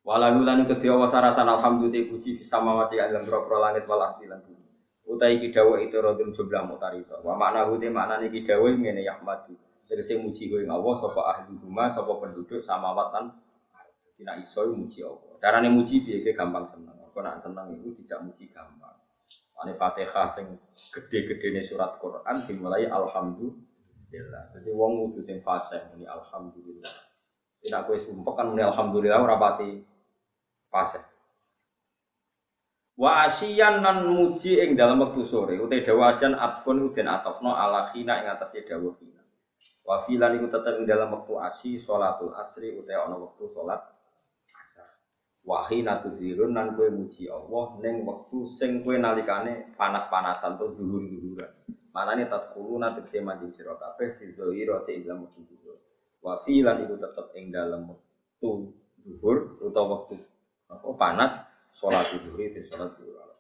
Walau lan kedua wasarasan alhamdulillah puji sama mati alam pro langit walak lan bumi. Utai kidawa itu rodun jumlah mutarito wa makna hute makna ini kidawa ngene yahmadu. Saya muji gue Allah sapa ahli rumah sapa penduduk sama watan tidak iso muji Allah. Carane muji biar gampang seneng. Kok nak seneng itu tidak muji gampang. Ane Fatihah gede-gede nih surat Quran dimulai alhamdulillah. Jadi wong kudu sing fasih ini alhamdulillah. Tidak kue sumpah kan muni alhamdulillah ora pati fasih. Wa asyian nan muji ing dalam waktu sore utai dawa asyan atfun uden atofno ala khina ing atase dawa khina. Wa filan iku tetep ing dalam waktu asyi sholatul asri utai ana waktu sholat asar. Wa khina tudzirun nan kowe muji Allah ning waktu sing kowe nalikane panas-panasan to dhuwur-dhuwuran. Manane tadkhuluna tegese mandi sira kabeh fi dzahira te ilmu zuhur. Wa fi lan iku tetep ing dalem wektu zuhur utawa wektu apa panas salat zuhur itu salat zuhur.